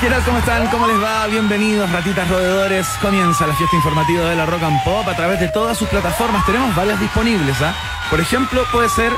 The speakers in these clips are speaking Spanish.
¿Qué tal? ¿Cómo están? ¿Cómo les va? Bienvenidos, ratitas roedores. Comienza la fiesta informativa de la Rock and Pop a través de todas sus plataformas. Tenemos varias disponibles, ¿ah? Por ejemplo, puede ser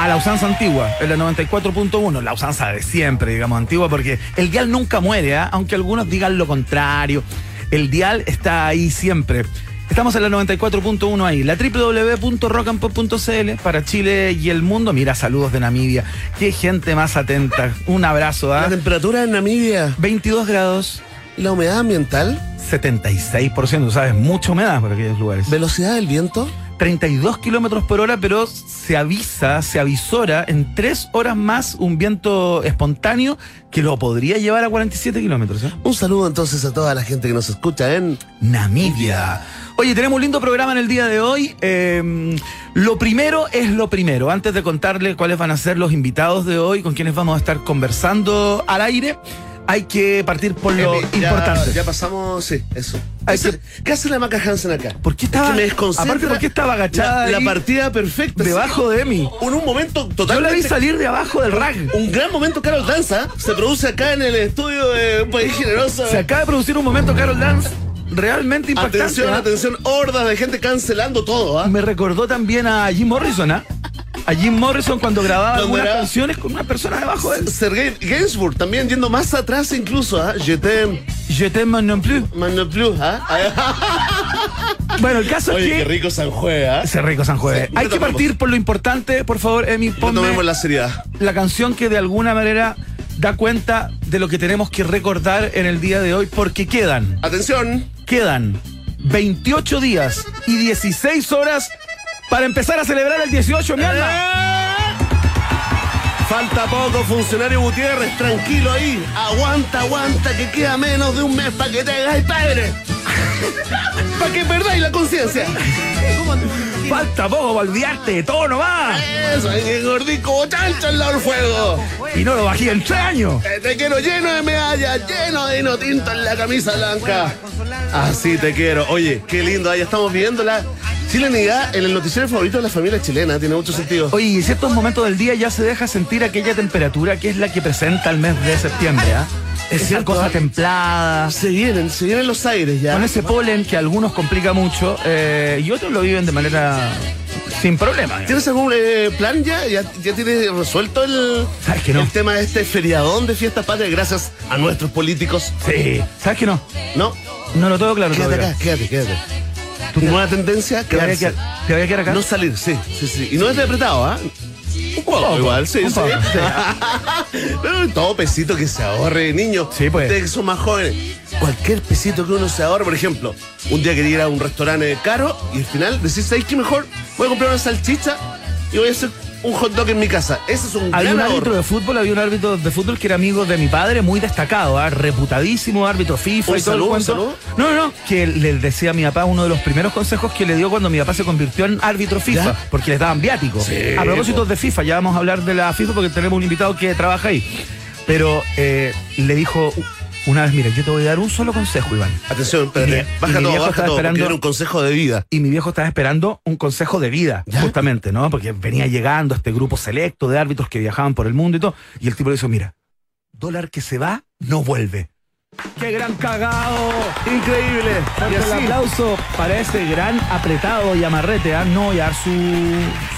a la usanza antigua, en la 94.1, la usanza de siempre, digamos, antigua, porque el dial nunca muere, ¿ah? aunque algunos digan lo contrario. El dial está ahí siempre. Estamos en la 94.1 ahí, la www.rockandpop.cl para Chile y el mundo. Mira, saludos de Namibia. Qué gente más atenta. Un abrazo, ¿ah? La temperatura en Namibia, 22 grados, la humedad ambiental, 76%, ¿sabes? Mucha humedad por aquellos lugares. velocidad del viento. 32 kilómetros por hora, pero se avisa, se avisora en tres horas más un viento espontáneo que lo podría llevar a 47 kilómetros. ¿eh? Un saludo entonces a toda la gente que nos escucha en Namibia. Oye, tenemos un lindo programa en el día de hoy. Eh, lo primero es lo primero. Antes de contarles cuáles van a ser los invitados de hoy, con quienes vamos a estar conversando al aire, hay que partir por lo Emi, ya- importante. Ya, pasamos, sí, eso. Hay ¿Qué, que- hace- qué hace la Maca Hansen acá? ¿Por qué Es estaba, que me desconcentra aparte, ¿por qué estaba agachada La, partida perfecta. sí. debajo de mí? En un momento Yo totalmente... la vi salir de abajo del rack. Un gran momento Carol Danza se produce acá en el estudio de Un País Generoso. Se acaba de producir un momento Carol Dance realmente impactante. atención, ¿ah? atención, hordas de gente cancelando todo, ¿ah? Me recordó también a Jim Morrison, ¿ah? A Jim Morrison cuando grababa algunas era- canciones con una persona debajo de él. Sergei Gainsbourg también yendo más atrás incluso, ¿ah? Je t'aime, Je t'aime non plus. man no plus, ¿ah? Bueno, el caso Oye, es qué que. rico San Juez, ¿ah? Ese rico San Juez. Sí, Hay que partir por lo importante, por favor, Emi, ponme la seriedad. la canción que de alguna manera da cuenta de lo que tenemos que recordar en el día de hoy, porque quedan, Atención. quedan 28 días y 16 horas para empezar a celebrar el 18, mi alma. Falta poco, funcionario Gutiérrez, tranquilo ahí. Aguanta, aguanta, que queda menos de un mes para que te hagáis padre. para que perdáis la conciencia. Falta poco para olvidarte de todo nomás. Eso, hay que gordí como chancho al lado del fuego. Y no lo bajé en tres años. Te quiero lleno de medallas, lleno de hino tinto en la camisa blanca. Así te quiero. Oye, qué lindo, ahí estamos viendo la chilenidad en el noticiero favorito de la familia chilena. Tiene mucho sentido. Oye, y en ciertos momentos del día ya se deja sentir aquella temperatura que es la que presenta el mes de septiembre, ¿ah? Es Esa cierto, cosa templada, Se vienen, se vienen los aires ya. con ese polen que a algunos complica mucho eh, y otros lo viven de manera sin problema. ¿Tienes algún eh, plan ya? ya? ¿Ya tienes resuelto el, ¿Sabes que no? el tema de este feriadón de fiestas patrias gracias a nuestros políticos? Sí, ¿sabes que no? ¿No? No lo tengo claro Quédate todavía. acá, quédate, quédate. Tu nueva tendencia, ¿Te voy a quedarse. quedar, te voy a quedar acá? No salir, sí, sí, sí. Y no es de apretado, ¿ah? Un poco, igual, sí, sí. Pero todo pesito que se ahorre, niño. Sí, pues. Ustedes que son más jóvenes. Cualquier pesito que uno se ahorre, por ejemplo, un día quería ir a un restaurante caro y al final decís, ¿sabes qué mejor? Voy a comprar una salchicha y voy a hacer un hot dog en mi casa. Ese es un Había gran un árbitro ahorro. de fútbol, había un árbitro de fútbol que era amigo de mi padre, muy destacado, ¿ah? reputadísimo árbitro FIFA Un y todo el saludo, un cuento. saludo. No, no, no, que le decía a mi papá uno de los primeros consejos que le dio cuando mi papá se convirtió en árbitro FIFA, ¿Ya? porque les daban viáticos. Sí, a propósito po. de FIFA, ya vamos a hablar de la FIFA porque tenemos un invitado que trabaja ahí. Pero eh, le dijo una vez, mira, yo te voy a dar un solo consejo, Iván. Atención, espérate. Baja todo, baja estaba todo, esperando- era un consejo de vida. Y mi viejo estaba esperando un consejo de vida, ¿Ya? justamente, ¿no? Porque venía llegando este grupo selecto de árbitros que viajaban por el mundo y todo. Y el tipo le dijo, mira, dólar que se va, no vuelve. ¡Qué gran cagado! Increíble. Y el aplauso para ese gran apretado y amarrete, ¿ah? no voy a dar su,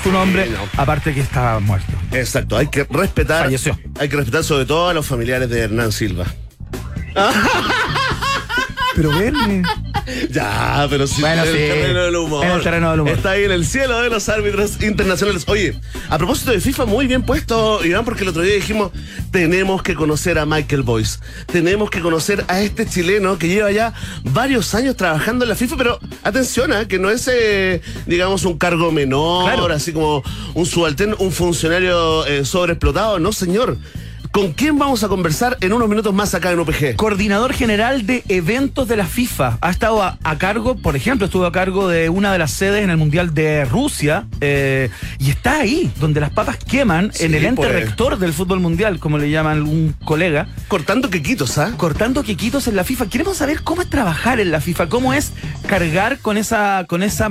su nombre, Sí, no. aparte que está muerto. Exacto, hay que respetar. Falleció. Hay que respetar sobre todo a los familiares de Hernán Silva. Pero ven, Ya, pero sí, Bueno, en sí. el terreno del humor. En el terreno del humor. Está ahí en el cielo de los árbitros internacionales. Oye, a propósito de FIFA, muy bien puesto, Iván, porque el otro día dijimos, tenemos que conocer a Michael Boyce. Tenemos que conocer a este chileno que lleva ya varios años trabajando en la FIFA, pero atención, ¿ah? que no es, eh, digamos, un cargo menor, Claro. así como un subalterno, un funcionario eh, sobreexplotado. No, señor. ¿Con quién vamos a conversar en unos minutos más acá en UPG? coordinador general de eventos de la FIFA. Ha estado a, a cargo, por ejemplo, estuvo a cargo de una de las sedes en el Mundial de Rusia eh, y está ahí, donde las papas queman, Sí, en el ente pues. rector del fútbol mundial, como le llaman un colega, Cortando quequitos, ¿ah? cortando quequitos en la FIFA. Queremos saber cómo es trabajar en la FIFA, cómo es cargar con esa, con esa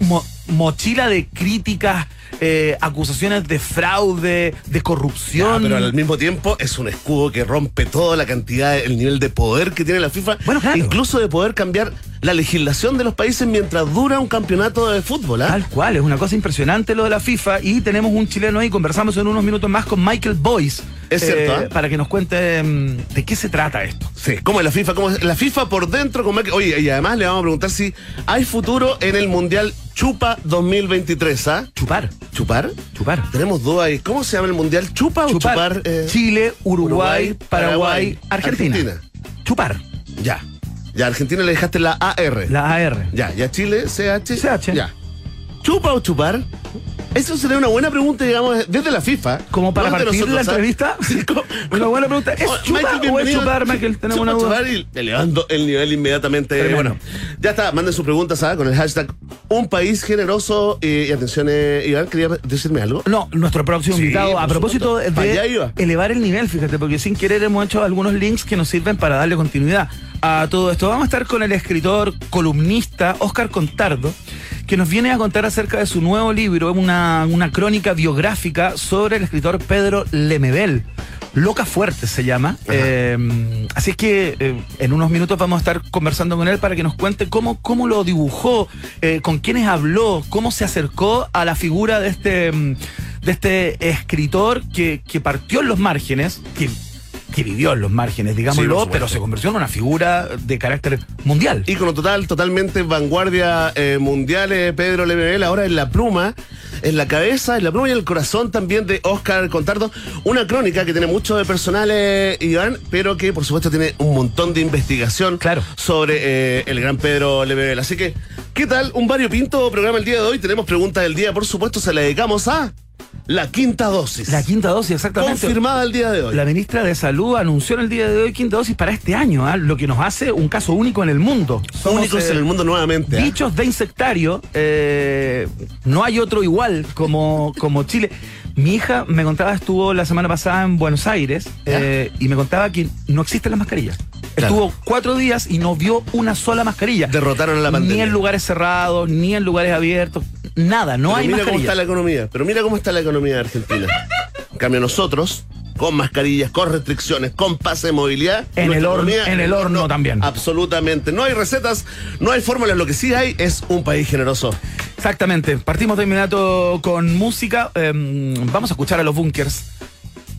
mo- mochila de críticas eh, acusaciones de fraude, de corrupción. pero al mismo tiempo es un escudo que rompe toda la cantidad, el nivel de poder que tiene la FIFA. Bueno, claro. Incluso de poder cambiar la legislación de los países mientras dura un campeonato de fútbol. ¿ah? Tal cual, es una cosa impresionante lo de la FIFA y tenemos un chileno ahí, conversamos en unos minutos más con Michael Boyce. Es cierto, eh, ¿ah? Para que nos cuente mm, de qué se trata esto. Sí, ¿cómo es la FIFA? ¿Cómo es la FIFA por dentro? Con Michael- Oye, y además le vamos a preguntar si hay futuro en el Mundial Chupa 2023, ¿ah? Chupar, ¿Chupar? chupar. Tenemos dudas ahí. ¿Cómo se llama el Mundial? ¿Chupa o chupar? eh? Chile, Uruguay, Uruguay, Paraguay, Paraguay, Argentina. Argentina. Chupar, Ya. Ya, a Argentina le dejaste la AR. la AR. Ya, ya Chile, CH. CH. Ya. ¿Chupa o chupar? Eso sería una buena pregunta, digamos, desde la FIFA. Como para partir la entrevista. Una buena pregunta. ¿Es Oh, chupar o es chupar, Michael? Tenemos una duda. chupar y elevando el nivel inmediatamente. Tremendo. Bueno, ya está. Manden sus preguntas ¿ah? con el hashtag Un País Generoso. Y, y atención, eh, Iván, ¿quería decirme algo? No, nuestro próximo Sí, invitado, a propósito de elevar el nivel, fíjate, porque sin querer hemos hecho algunos links que nos sirven para darle continuidad a todo esto. Vamos a estar con el escritor, columnista Oscar Contardo, que nos viene a contar acerca de su nuevo libro, una, una crónica biográfica sobre el escritor Pedro Lemebel. Loca Fuerte se llama. Eh, así es que eh, en unos minutos vamos a estar conversando con él para que nos cuente cómo, cómo lo dibujó, eh, con quiénes habló, cómo se acercó a la figura de este, mm, de este escritor que, que partió en los márgenes, que, que vivió en los márgenes, digámoslo, pero se convirtió en una figura de carácter mundial. Ícono total, totalmente vanguardia eh, mundial, eh, Pedro Lemebel, ahora en la pluma, en la cabeza, en la pluma y en el corazón también de Oscar Contardo. Una crónica que tiene mucho de personales, Iván, pero que por supuesto tiene un montón de investigación Claro. sobre eh, el gran Pedro Lemebel. Así que, ¿qué tal? Un variopinto programa el día de hoy. Tenemos pregunta del día, por supuesto, se la dedicamos a la quinta dosis. La quinta dosis, exactamente. Confirmada el día de hoy. La ministra de Salud anunció en el día de hoy quinta dosis para este año, ¿ah? lo que nos hace un caso único en el mundo. Somos, Únicos eh, en el mundo nuevamente. ¿ah? Bichos de insectario, eh, no hay otro igual como, como Chile. Mi hija me contaba, estuvo la semana pasada en Buenos Aires eh, y me contaba que no existen las mascarillas. Claro. Estuvo cuatro días y no vio una sola mascarilla. Derrotaron a la Ni pandemia. en lugares cerrados, ni en lugares abiertos, nada, no Pero hay mira cómo está la economía. Pero mira cómo está la economía de Argentina. En cambio, nosotros, con mascarillas, con restricciones, con pase de movilidad. En el horno- en el horno también. Absolutamente. No hay recetas, no hay fórmulas. Lo que sí hay es un país generoso. Exactamente. Partimos de inmediato con música. Eh, vamos a escuchar a los bunkers.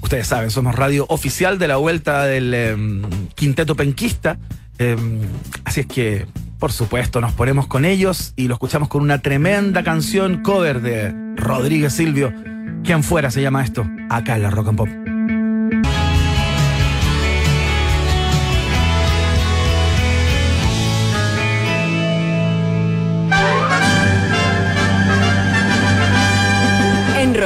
Ustedes saben, somos radio oficial de la vuelta del eh, quinteto penquista. Eh, así es que, por supuesto, nos ponemos con ellos y lo escuchamos con una tremenda canción cover de Rodríguez Silvio. ¿Quién fuera se llama esto? Acá en la Rock and Pop.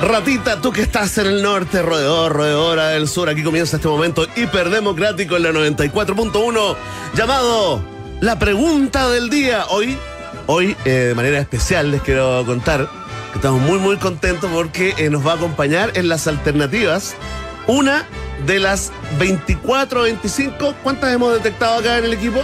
Ratita, tú que estás en el norte, roedor, roedora del sur, aquí comienza este momento hiperdemocrático en la 94.1, llamado La Pregunta del Día. Hoy, hoy, eh, de manera especial, les quiero contar que estamos muy, muy contentos porque eh, nos va a acompañar en las alternativas una de las 24, 25, ¿cuántas hemos detectado acá en el equipo?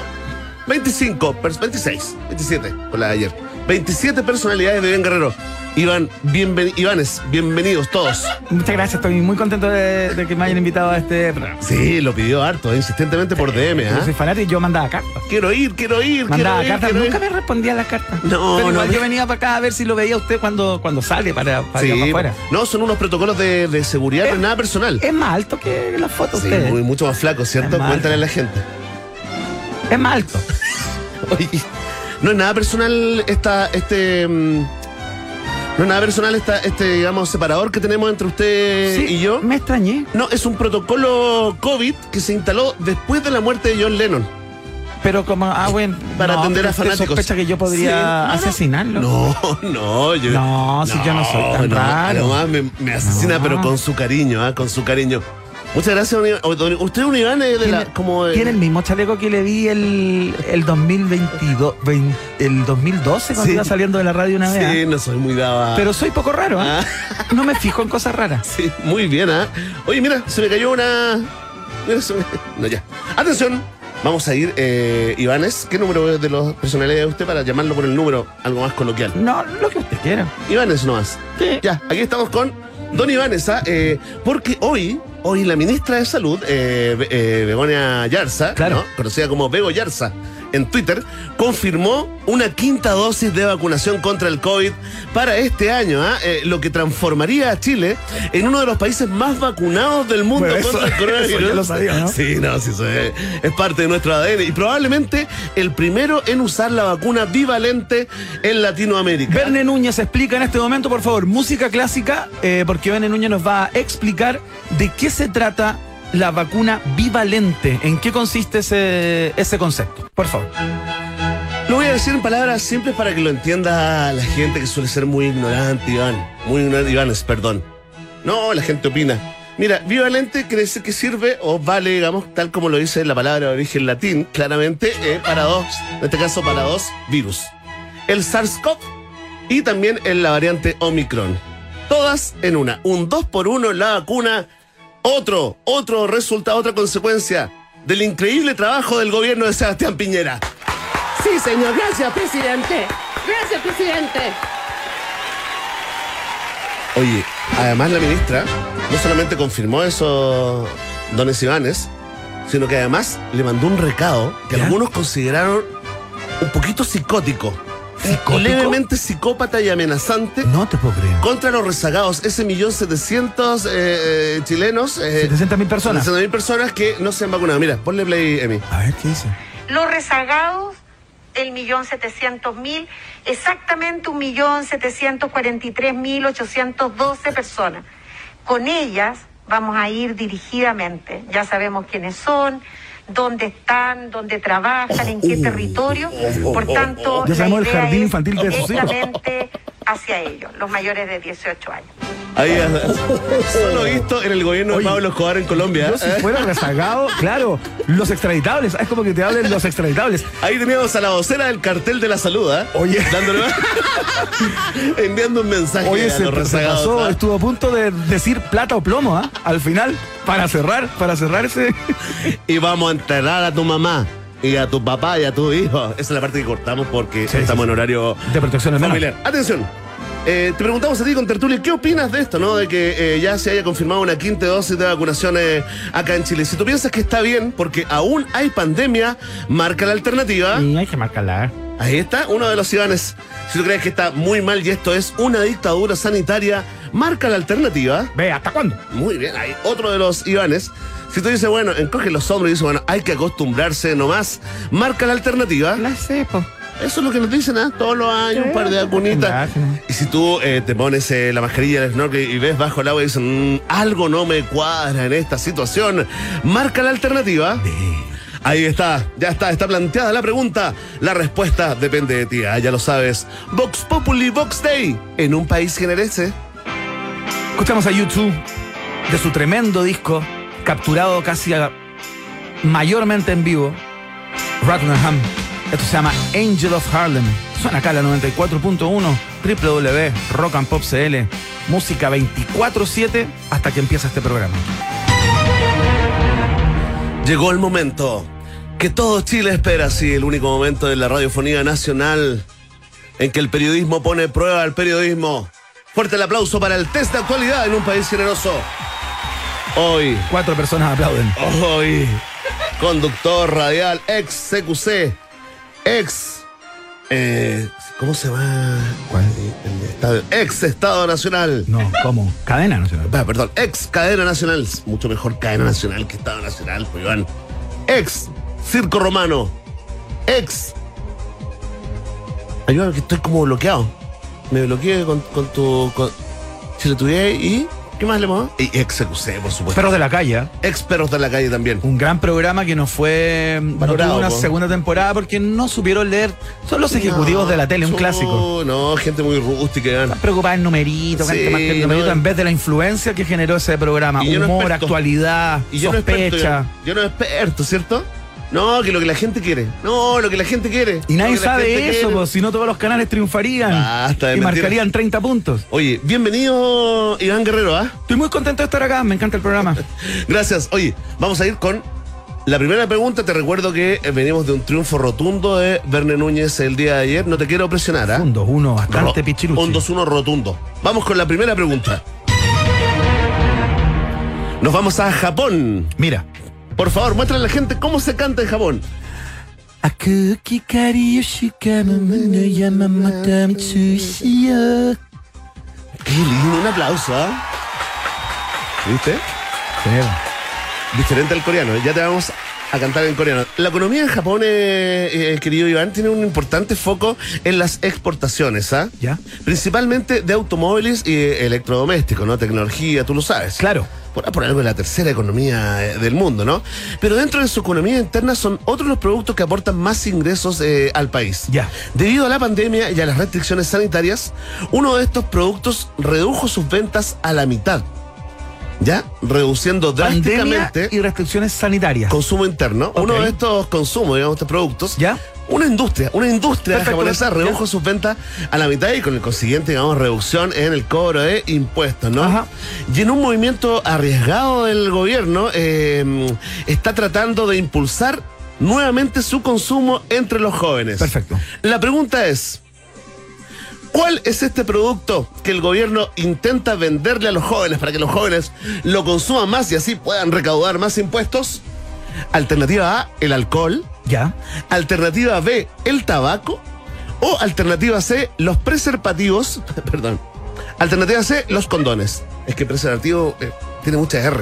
25, pers- 26, 27, con la de ayer. 27 personalidades de Bien Guerrero. Iván, bienveni Ivanes, bienvenidos todos. Muchas gracias, estoy muy contento de, de que me hayan invitado a este programa. Sí, lo pidió harto, eh, insistentemente por DM, Yo ¿ah? soy fanático y yo mandaba cartas. Quiero ir, quiero ir, Mandaba quiero ir, cartas, ir. nunca me respondía las cartas. No, Pero igual no. yo venía para acá a ver si lo veía usted cuando, cuando sale para, para Sí, para afuera. no, son unos protocolos de, de seguridad, Eh, pero nada personal. Es más alto que las fotos Sí, muy, mucho más flaco, ¿cierto? Cuéntale a la gente. Es más alto. Oye, no es nada personal esta, este. mm, No es nada personal esta, este, digamos, separador que tenemos entre usted Sí, y yo. Me extrañé. No, es un protocolo COVID que se instaló después de la muerte de John Lennon. Pero como, ah, bueno. Para no, atender a fanáticos. sospecha que yo podría Sí, no, no. asesinarlo? No, no, yo. No, si yo no soy tan raro. Además me, me asesina, pero con su cariño, ¿ah? Con su cariño. Muchas gracias, don Iván. Usted es un Iván eh, de la, Tiene, como de- tiene el mismo chaleco que le di el, el 2022, vein- el 2012 cuando Sí. iba saliendo de la radio una vez. Sí, ¿ah? no soy muy dado a- Pero soy poco raro, ¿ah? No me fijo en cosas raras. Sí, muy bien, ¿ah? Oye, mira, se me cayó una. Mira, se me- No, ya. Atención, vamos a ir, eh, Ivanes. ¿Qué número es de los personalidades de usted para llamarlo por el número algo más coloquial? No, lo que usted quiera. Ivanes nomás. Sí. Ya, aquí estamos con Don Ivanes, ¿ah? Eh, porque hoy, hoy la ministra de Salud, eh, eh, Begonia Yarza, Claro. ¿no? conocida como Bego Yarza en Twitter, confirmó una quinta dosis de vacunación contra el COVID para este año, ¿ah? Eh, lo que transformaría a Chile en uno de los países más vacunados del mundo Bueno, eso- contra el coronavirus. eso ya lo sabía, ¿no? Sí, no, sí, eso es, es parte de nuestro ADN y probablemente el primero en usar la vacuna bivalente en Latinoamérica. Verne Núñez explica en este momento, por favor, música clásica, eh, porque Verne Núñez nos va a explicar de qué se trata la vacuna bivalente, en qué consiste ese, ese concepto. Por favor. Lo voy a decir en palabras simples para que lo entienda la gente que suele ser muy ignorante, Iván. Muy ignorante, Ivanes, perdón. No, la gente opina. Mira, bivalente quiere decir que sirve o vale, digamos, tal como lo dice la palabra de origen latín, claramente, eh, para dos, en este caso para dos virus. El SARS-CoV y también en la variante Omicron. Todas en una. Un 2 por 1 en la vacuna. Otro, otro resultado, otra consecuencia del increíble trabajo del gobierno de Sebastián Piñera. Sí, señor. Gracias, presidente. Gracias, presidente. Oye, además la ministra no solamente confirmó eso, dones Ivanes, sino que además le mandó un recado que ¿Ya? algunos consideraron un poquito psicótico. ¿Psicótico? Levemente psicópata y amenazante No te puedo creer. contra los rezagados, ese millón setecientos eh, eh, chilenos, eh, 700 mil personas. 700 mil personas que no se han vacunado. Mira, ponle play, Emi. A ver, ¿qué dice? Los rezagados, el millón setecientos mil, exactamente un millón setecientos cuarenta y tres mil ochocientos doce personas. Con ellas vamos a ir dirigidamente. Ya sabemos quiénes son, dónde están, dónde trabajan, en qué territorio. Por tanto, Ya sabemos el jardín infantil de sus hijos. Hacia ellos, los mayores de 18 años. Ahí, solo visto en el gobierno de Pablo Escobar en Colombia. Yo si ¿eh? fuera rezagado, claro, los extraditables. Es como que te hablen los extraditables. Ahí teníamos a la vocera del cartel de la salud, ¿ah? Oye. Dándole enviando un mensaje Oye, a se, los rezagados. pasó, ¿ah? estuvo a punto de decir plata o plomo, ¿ah? Al final, para cerrar, para cerrar ese. Y vamos a enterrar a tu mamá y a tu papá y a tu hijo. Esa es la parte que cortamos porque Sí, estamos sí, en horario De protección familiar. Atención. eh, te preguntamos a ti con Tertulio, ¿qué opinas de esto, no? De que eh, ya se haya confirmado una quinta dosis de vacunación eh, acá en Chile. Si tú piensas que está bien, porque aún hay pandemia, marca la alternativa. Y hay que marcarla. Ahí está, uno de los Ivanes. Si tú crees que está muy mal y esto es una dictadura sanitaria, marca la alternativa. Ve, ¿hasta cuándo? Muy bien, hay otro de los Ivanes. Si tú dices, bueno, encoge los hombros y dices, bueno, hay que acostumbrarse nomás, marca la alternativa. La cepo. Eso es lo que nos dicen, ¿ah? Todos los años, un par de vacunitas. Y si tú eh, te pones eh, la mascarilla del snorkel y ves bajo el agua y dices, "Mm, algo no me cuadra en esta situación, marca la alternativa. Ahí está, ya está, está planteada la pregunta. La respuesta depende de ti, ah, ya lo sabes. Vox Populi, Vox Day, en un país que merece. Escuchamos a YouTube de su tremendo disco, capturado casi a- mayormente en vivo, Rottenham. Esto se llama Angel of Harlem. Suena acá la 94.1, www.rockandpop.cl. Música 24-7 hasta que empieza este programa. Llegó el momento que todo Chile espera, sí, el único momento de la radiofonía nacional en que el periodismo pone prueba al periodismo. Fuerte el aplauso para el test de actualidad en un país generoso. Hoy, Cuatro personas aplauden. hoy, conductor radial, ex CQC, ex. eh, ¿Cómo se. El estadio- Ex Estado Nacional. No, ¿cómo? Cadena nacional. Ah, perdón, ex cadena nacional. Mucho mejor cadena nacional que Estado Nacional, pues Iván. Ex circo romano. Ex. Ayúdame que estoy como bloqueado. Me bloqueé con, con tu. Con Chile Today y. ¿Qué más le hemos? Y XQC, por supuesto. Perros de la calle. Ex perros de la calle también. Un gran programa que no fue. No Valorado, tuvo una po. segunda temporada porque no supieron leer. Son los ejecutivos No, de la tele, un no, clásico. No, gente muy rústica. Están preocupados en numeritos, Sí, gente más que el numerito, no. en vez de la influencia que generó ese programa. Y yo no Humor, actualidad, Y yo no experto. sospecha. Yo, yo no experto, ¿cierto? No, que lo que la gente quiere. No, lo que la gente quiere. y nadie sabe eso, pues, si no todos los canales triunfarían Basta de y mentiras. marcarían 30 puntos. Oye, bienvenido Iván Guerrero, ¿ah? Estoy muy contento de estar acá, me encanta el programa. Gracias. Oye, vamos a ir con la primera pregunta. Te recuerdo que eh, venimos de un triunfo rotundo de Verne Núñez el día de ayer. No te quiero presionar, ¿ah? Un 2-1 bastante pichiruchi. Un 2-1 rotundo. Vamos con la primera pregunta. Nos vamos a Japón. Mira. Por favor, muéstrale a la gente cómo se canta en Japón. Qué lindo, un aplauso, ¿ah? ¿Viste? Diferente al coreano. Ya te vamos a cantar en coreano. La economía en Japón, eh, eh, querido Iván, tiene un importante foco en las exportaciones, ¿ah? ¿Ya? Principalmente de automóviles y electrodomésticos, ¿no? Tecnología, tú lo sabes. Claro. Por, por algo de la tercera economía eh, del mundo, ¿no? Pero dentro de su economía interna son otros los productos que aportan más ingresos eh, al país. Ya. Debido a la pandemia y a las restricciones sanitarias, uno de estos productos redujo sus ventas a la mitad. ¿Ya? Reduciendo Pandemia drásticamente y restricciones sanitarias. consumo interno. Uno de estos consumos, digamos, estos productos. ¿Ya? Una industria, una industria japonesa redujo sus ventas a la mitad y con el consiguiente, digamos, reducción en el cobro de impuestos, ¿no? Ajá. Y en un movimiento arriesgado del gobierno, eh, está tratando de impulsar nuevamente su consumo entre los jóvenes. Perfecto. La pregunta es, ¿cuál es este producto que el gobierno intenta venderle a los jóvenes para que los jóvenes lo consuman más y así puedan recaudar más impuestos? Alternativa A, el alcohol. ¿Ya? Alternativa B, el tabaco. O alternativa C, los preservativos. Perdón. Alternativa C, los condones. Es que preservativo eh, tiene mucha R.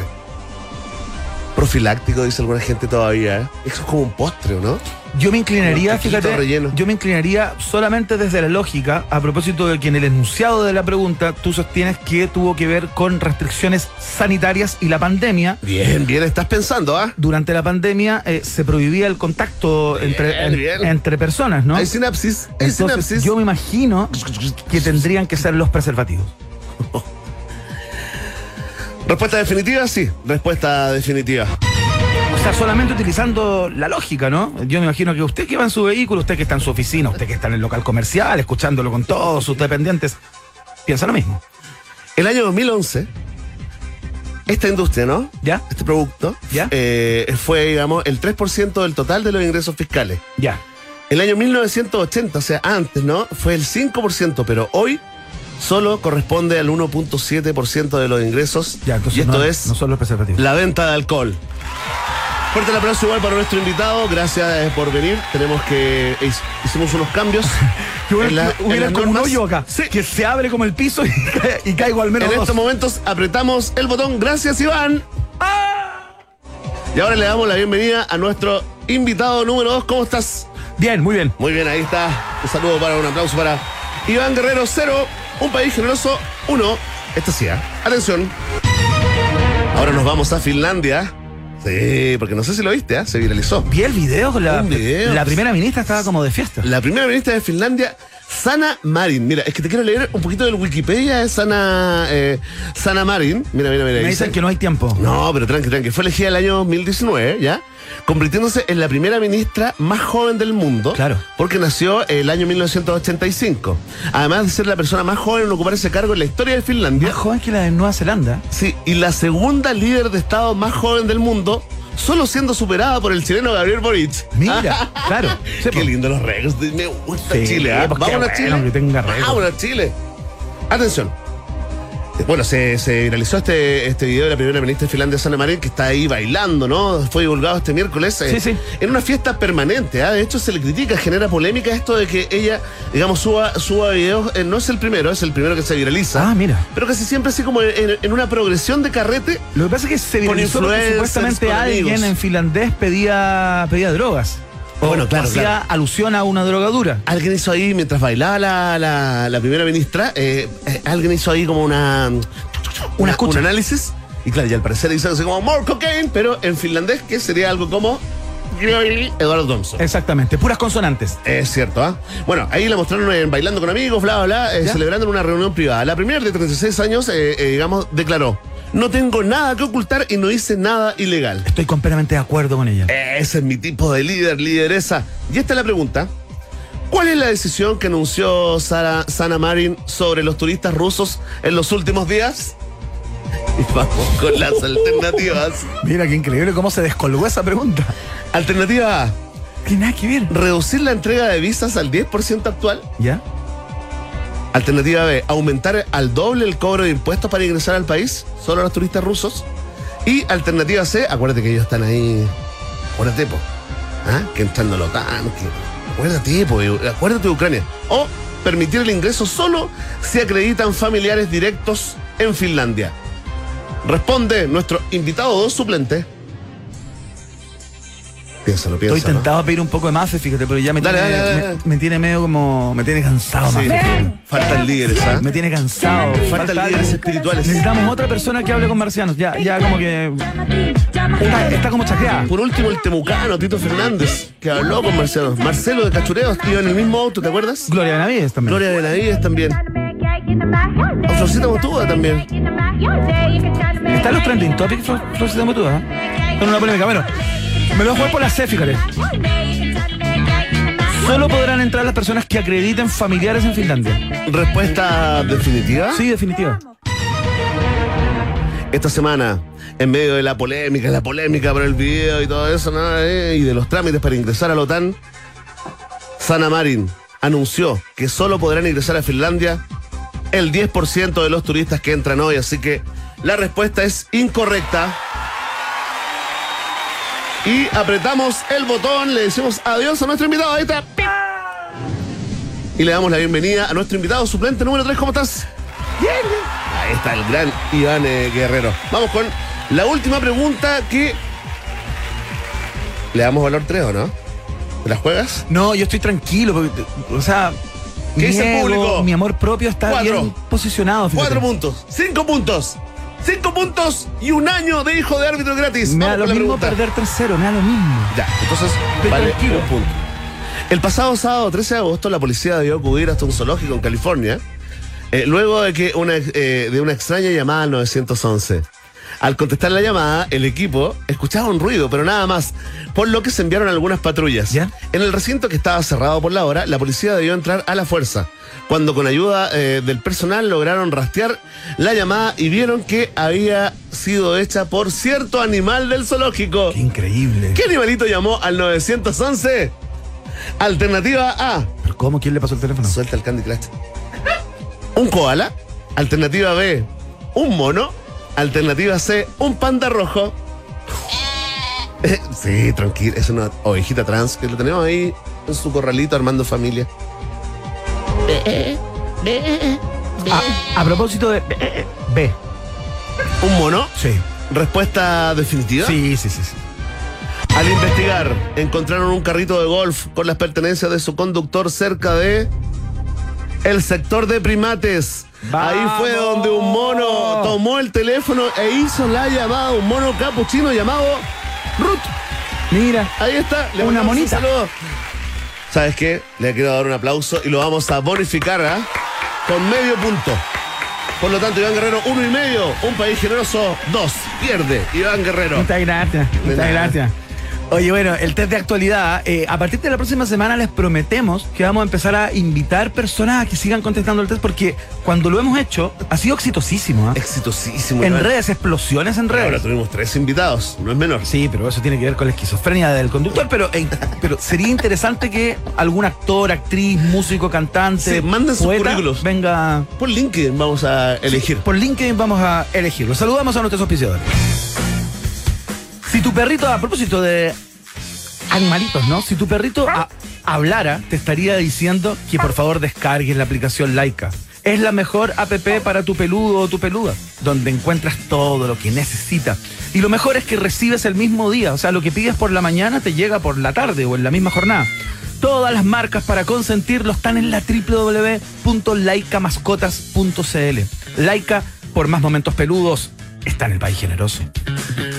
Profiláctico, dice alguna gente todavía. ¿eh? Eso es como un postre, ¿o ¿no? Yo me inclinaría, fíjate, relleno. yo me inclinaría solamente desde la lógica, a propósito de que en el enunciado de la pregunta tú sostienes que tuvo que ver con restricciones sanitarias y la pandemia. Bien, bien, estás pensando, ¿ah? Durante la pandemia eh, se prohibía el contacto Bien, entre, en- bien. entre personas, ¿no? Hay sinapsis, hay Entonces, sinapsis. yo me imagino que tendrían que ser los preservativos. Respuesta definitiva, sí. Respuesta definitiva. Sea, solamente utilizando la lógica, ¿no? Yo me imagino que usted que va en su vehículo, usted que está en su oficina, usted que está en el local comercial, escuchándolo con todos sus dependientes, piensa lo mismo. El año 2011, esta industria, ¿no? ¿Ya? Este producto ¿Ya? eh, fue, digamos, el 3% del total de los ingresos fiscales. Ya. El año 1980, o sea, antes, ¿no? Fue el 5%, pero hoy solo corresponde al 1.7% de los ingresos. Ya, entonces y esto no, es no son los preservativos. la venta de alcohol. Fuerte el aplauso igual para nuestro invitado. Gracias eh, por venir. Tenemos que. hic- Hicimos unos cambios. Que hubiera, como un hoyo acá, Sí. que se abre como el piso y, cae- y caigo al menos En dos. estos momentos apretamos el botón. Gracias, Iván. ¡Ah! Y ahora le damos la bienvenida a nuestro invitado número 2. ¿Cómo estás? Bien, muy bien. Muy bien, ahí está. Un saludo para un aplauso para Iván Guerrero, cero. Un país generoso, uno. Esto sí, ¿ah? Atención. Ahora nos vamos a Finlandia. Sí, porque no sé si lo viste, ¿ah? Se viralizó. Vi el video, la, Un video. la primera ministra estaba como de fiesta. La primera ministra de Finlandia, Sana Marin. Mira, es que te quiero leer un poquito del Wikipedia de Sana, eh, Sana Marin. Mira, mira, mira. Me dice- dicen que no hay tiempo. No, pero tranqui, tranqui. Fue elegida el año 2019, ¿ya? Convirtiéndose en la primera ministra más joven del mundo. Claro. Porque nació el año 1985. Además de ser la persona más joven en ocupar ese cargo en la historia de Finlandia. Más joven que la de Nueva Zelanda. Sí, y la segunda líder de Estado más joven del mundo, solo siendo superada por el chileno Gabriel Boric. Mira, claro. Qué lindo los récords. Me gusta Sí, Chile, qué Vamos a bueno Chile. que tenga. Vamos a Chile. Atención. Bueno, se, se viralizó este, este video de la primera ministra de Finlandia, Sanna Marin, que está ahí bailando, ¿no? Fue divulgado este miércoles. eh, Sí, sí. En una fiesta permanente, ¿ah? De hecho, se le critica, genera polémica esto de que ella, digamos, suba, suba videos. eh, no es el primero, es el primero que se viraliza. Ah, mira. Pero casi siempre así como en, en una progresión de carrete. Lo que pasa es que se viralizó porque supuestamente alguien amigos. en finlandés pedía, pedía drogas. O Bueno, claro, hacía claro. alusión a una drogadura. Alguien hizo ahí, mientras bailaba la, la, la primera ministra, eh, eh, alguien hizo ahí como una Una escucha. un análisis. Y claro, y al parecer dice así como more cocaine, pero en finlandés, que sería algo como Eduardo Thompson. Exactamente, puras consonantes. Es cierto, ¿ah? Bueno, ahí la mostraron en bailando con amigos, bla, bla, bla, eh, celebrando en una reunión privada. La primera de 36 años, eh, eh, digamos, declaró: No tengo nada que ocultar y no hice nada ilegal. Estoy completamente de acuerdo con ella. Ese es mi tipo de líder, lideresa. Y esta es la pregunta. ¿Cuál es la decisión que anunció Sara, Sana Marin sobre los turistas rusos en los últimos días? Y vamos con las alternativas. Mira qué increíble cómo se descolgó esa pregunta. Alternativa A. Tiene nada que ver. Reducir la entrega de visas al 10% actual. ¿Ya? Alternativa B. Aumentar al doble el cobro de impuestos para ingresar al país. Solo a los turistas rusos. Y alternativa C. Acuérdate que ellos están ahí. Acuérdate, po. ¿Ah? Que entrando la OTAN. Que... Acuérdate, po. Acuérdate de Ucrania. O permitir el ingreso solo si acreditan familiares directos en Finlandia. Responde nuestro invitado dos suplente. Piénsalo, piénsalo. Estoy tentado a pedir un poco de más, fíjate, pero ya me, Dale, tiene, dale, dale, me- dale. me tiene medio como. Me tiene cansado, Sí. Mafe. Faltan líderes, ¿ah? Me tiene cansado. Faltan líderes espirituales. Necesitamos otra persona que hable con marcianos. Ya, ya como que. Está, está como chacreada. Por último, el temucano, Tito Fernández, que habló con Marcelo. Marcelo de Cachureos, iba en el mismo auto, ¿te acuerdas? Gloria Benavides también. Gloria Benavides también. O Florcita Motuda también. Está en los trending topics, Flo- Florcita Motuda. ¿eh? Con una polémica. Bueno, me lo voy a jugar por la C, fíjate. Solo podrán entrar las personas que acrediten familiares en Finlandia. Respuesta definitiva. Sí, definitiva. Esta semana, en medio de la polémica, la polémica por el video y todo eso, ¿no? Eh, y de los trámites para ingresar a la OTAN, Sana Marin anunció que solo podrán ingresar a Finlandia el 10% de los turistas que entran hoy. Así que la respuesta es incorrecta. Y apretamos el botón, le decimos adiós a nuestro invitado. Ahí está. Y le damos la bienvenida a nuestro invitado suplente número 3. ¿Cómo estás? Ahí está el gran Iván eh, Guerrero. Vamos con la última pregunta que. ¿Le damos valor 3 o no? ¿Te la juegas? No, yo estoy tranquilo. porque, o sea, ¿Qué mi dice el ego, público? Mi amor propio está Cuatro. bien posicionado. fíjate. Cuatro puntos, cinco puntos, cinco puntos y un año de hijo de árbitro gratis. Me da Vamos lo mismo pregunta. perder tercero, me da lo mismo. Ya, entonces Estoy vale tranquilo. un punto. El pasado sábado 13 de agosto la policía debió acudir hasta un zoológico en California eh, luego de que una, eh, de una extraña llamada al 911. Al contestar la llamada, el equipo escuchaba un ruido, pero nada más, por lo que se enviaron algunas patrullas. ¿Ya? En el recinto que estaba cerrado por la hora, la policía debió entrar a la fuerza, cuando con ayuda eh, del personal lograron rastrear la llamada y vieron que había sido hecha por cierto animal del zoológico. Qué increíble. ¿Qué animalito llamó al 911? Alternativa A. ¿Pero cómo? ¿Quién le pasó el teléfono? Suelta el Candy Crush. Un koala. Alternativa B. Un mono. Alternativa C. Un panda rojo. Sí, tranquilo. Es una ovejita trans que lo tenemos ahí en su corralito armando familia. A, a propósito de. B. ¿Un mono? Sí. Respuesta definitiva. Sí, sí, sí. sí. Al investigar, encontraron un carrito de golf con las pertenencias de su conductor cerca de el sector de primates. Ahí fue donde un mono tomó el teléfono e hizo la llamada, un mono capuchino llamado Ruth. Mira. Ahí está, le Una mandamos un monita. saludo. ¿Sabes qué? Le quiero dar un aplauso y lo vamos a bonificar ¿ah? con medio punto. Por lo tanto, Iván Guerrero, uno y medio. Un país generoso, dos. Pierde Iván Guerrero. Muchas gracias. Muchas gracias. Oye, bueno, el test de actualidad. eh, a partir de la próxima semana les prometemos que vamos a empezar a invitar personas a que sigan contestando el test porque cuando lo hemos hecho ha sido exitosísimo. ¿ah? Exitosísimo. En redes, explosiones en Ahora redes. tuvimos tres invitados, no es menor. Sí, pero eso tiene que ver con la esquizofrenia del conductor. Pero, eh, pero sería interesante que algún actor, actriz, músico, cantante, Sí, manden sus poeta, currículos. venga. Por LinkedIn vamos a elegir. Por LinkedIn vamos a elegirlo. Saludamos a nuestros auspiciadores. Si tu perrito, a propósito de animalitos, ¿no? Si tu perrito hablara, te estaría diciendo que por favor descargues la aplicación Laika. Es la mejor app para tu peludo o tu peluda, donde encuentras todo lo que necesitas. Y lo mejor es que recibes el mismo día, o sea, lo que pides por la mañana te llega por la tarde o en la misma jornada. Todas las marcas para consentirlo están en la www.laicamascotas.cl. Laika por más momentos peludos, está en el país generoso.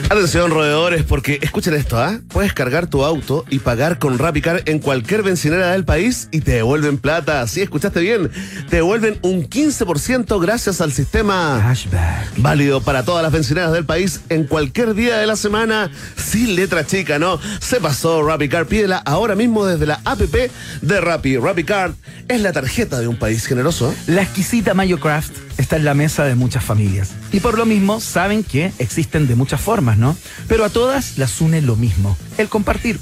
Atención, roedores, porque escuchen esto, ¿ah? Puedes cargar tu auto y pagar con Rapicar en cualquier bencinera del país y te devuelven plata. Sí, escuchaste bien. Te devuelven un 15% gracias al sistema Cashback. válido para todas las bencineras del país en cualquier día de la semana. Sin letra chica, ¿no? Se pasó Rapicar. Pídela ahora mismo desde la app de Rappi. Rapicar es la tarjeta de un país generoso. La exquisita Mayo Craft está en la mesa de muchas familias. Y por lo mismo saben que existen de muchas formas, ¿no? Pero a todas las une lo mismo, el compartir.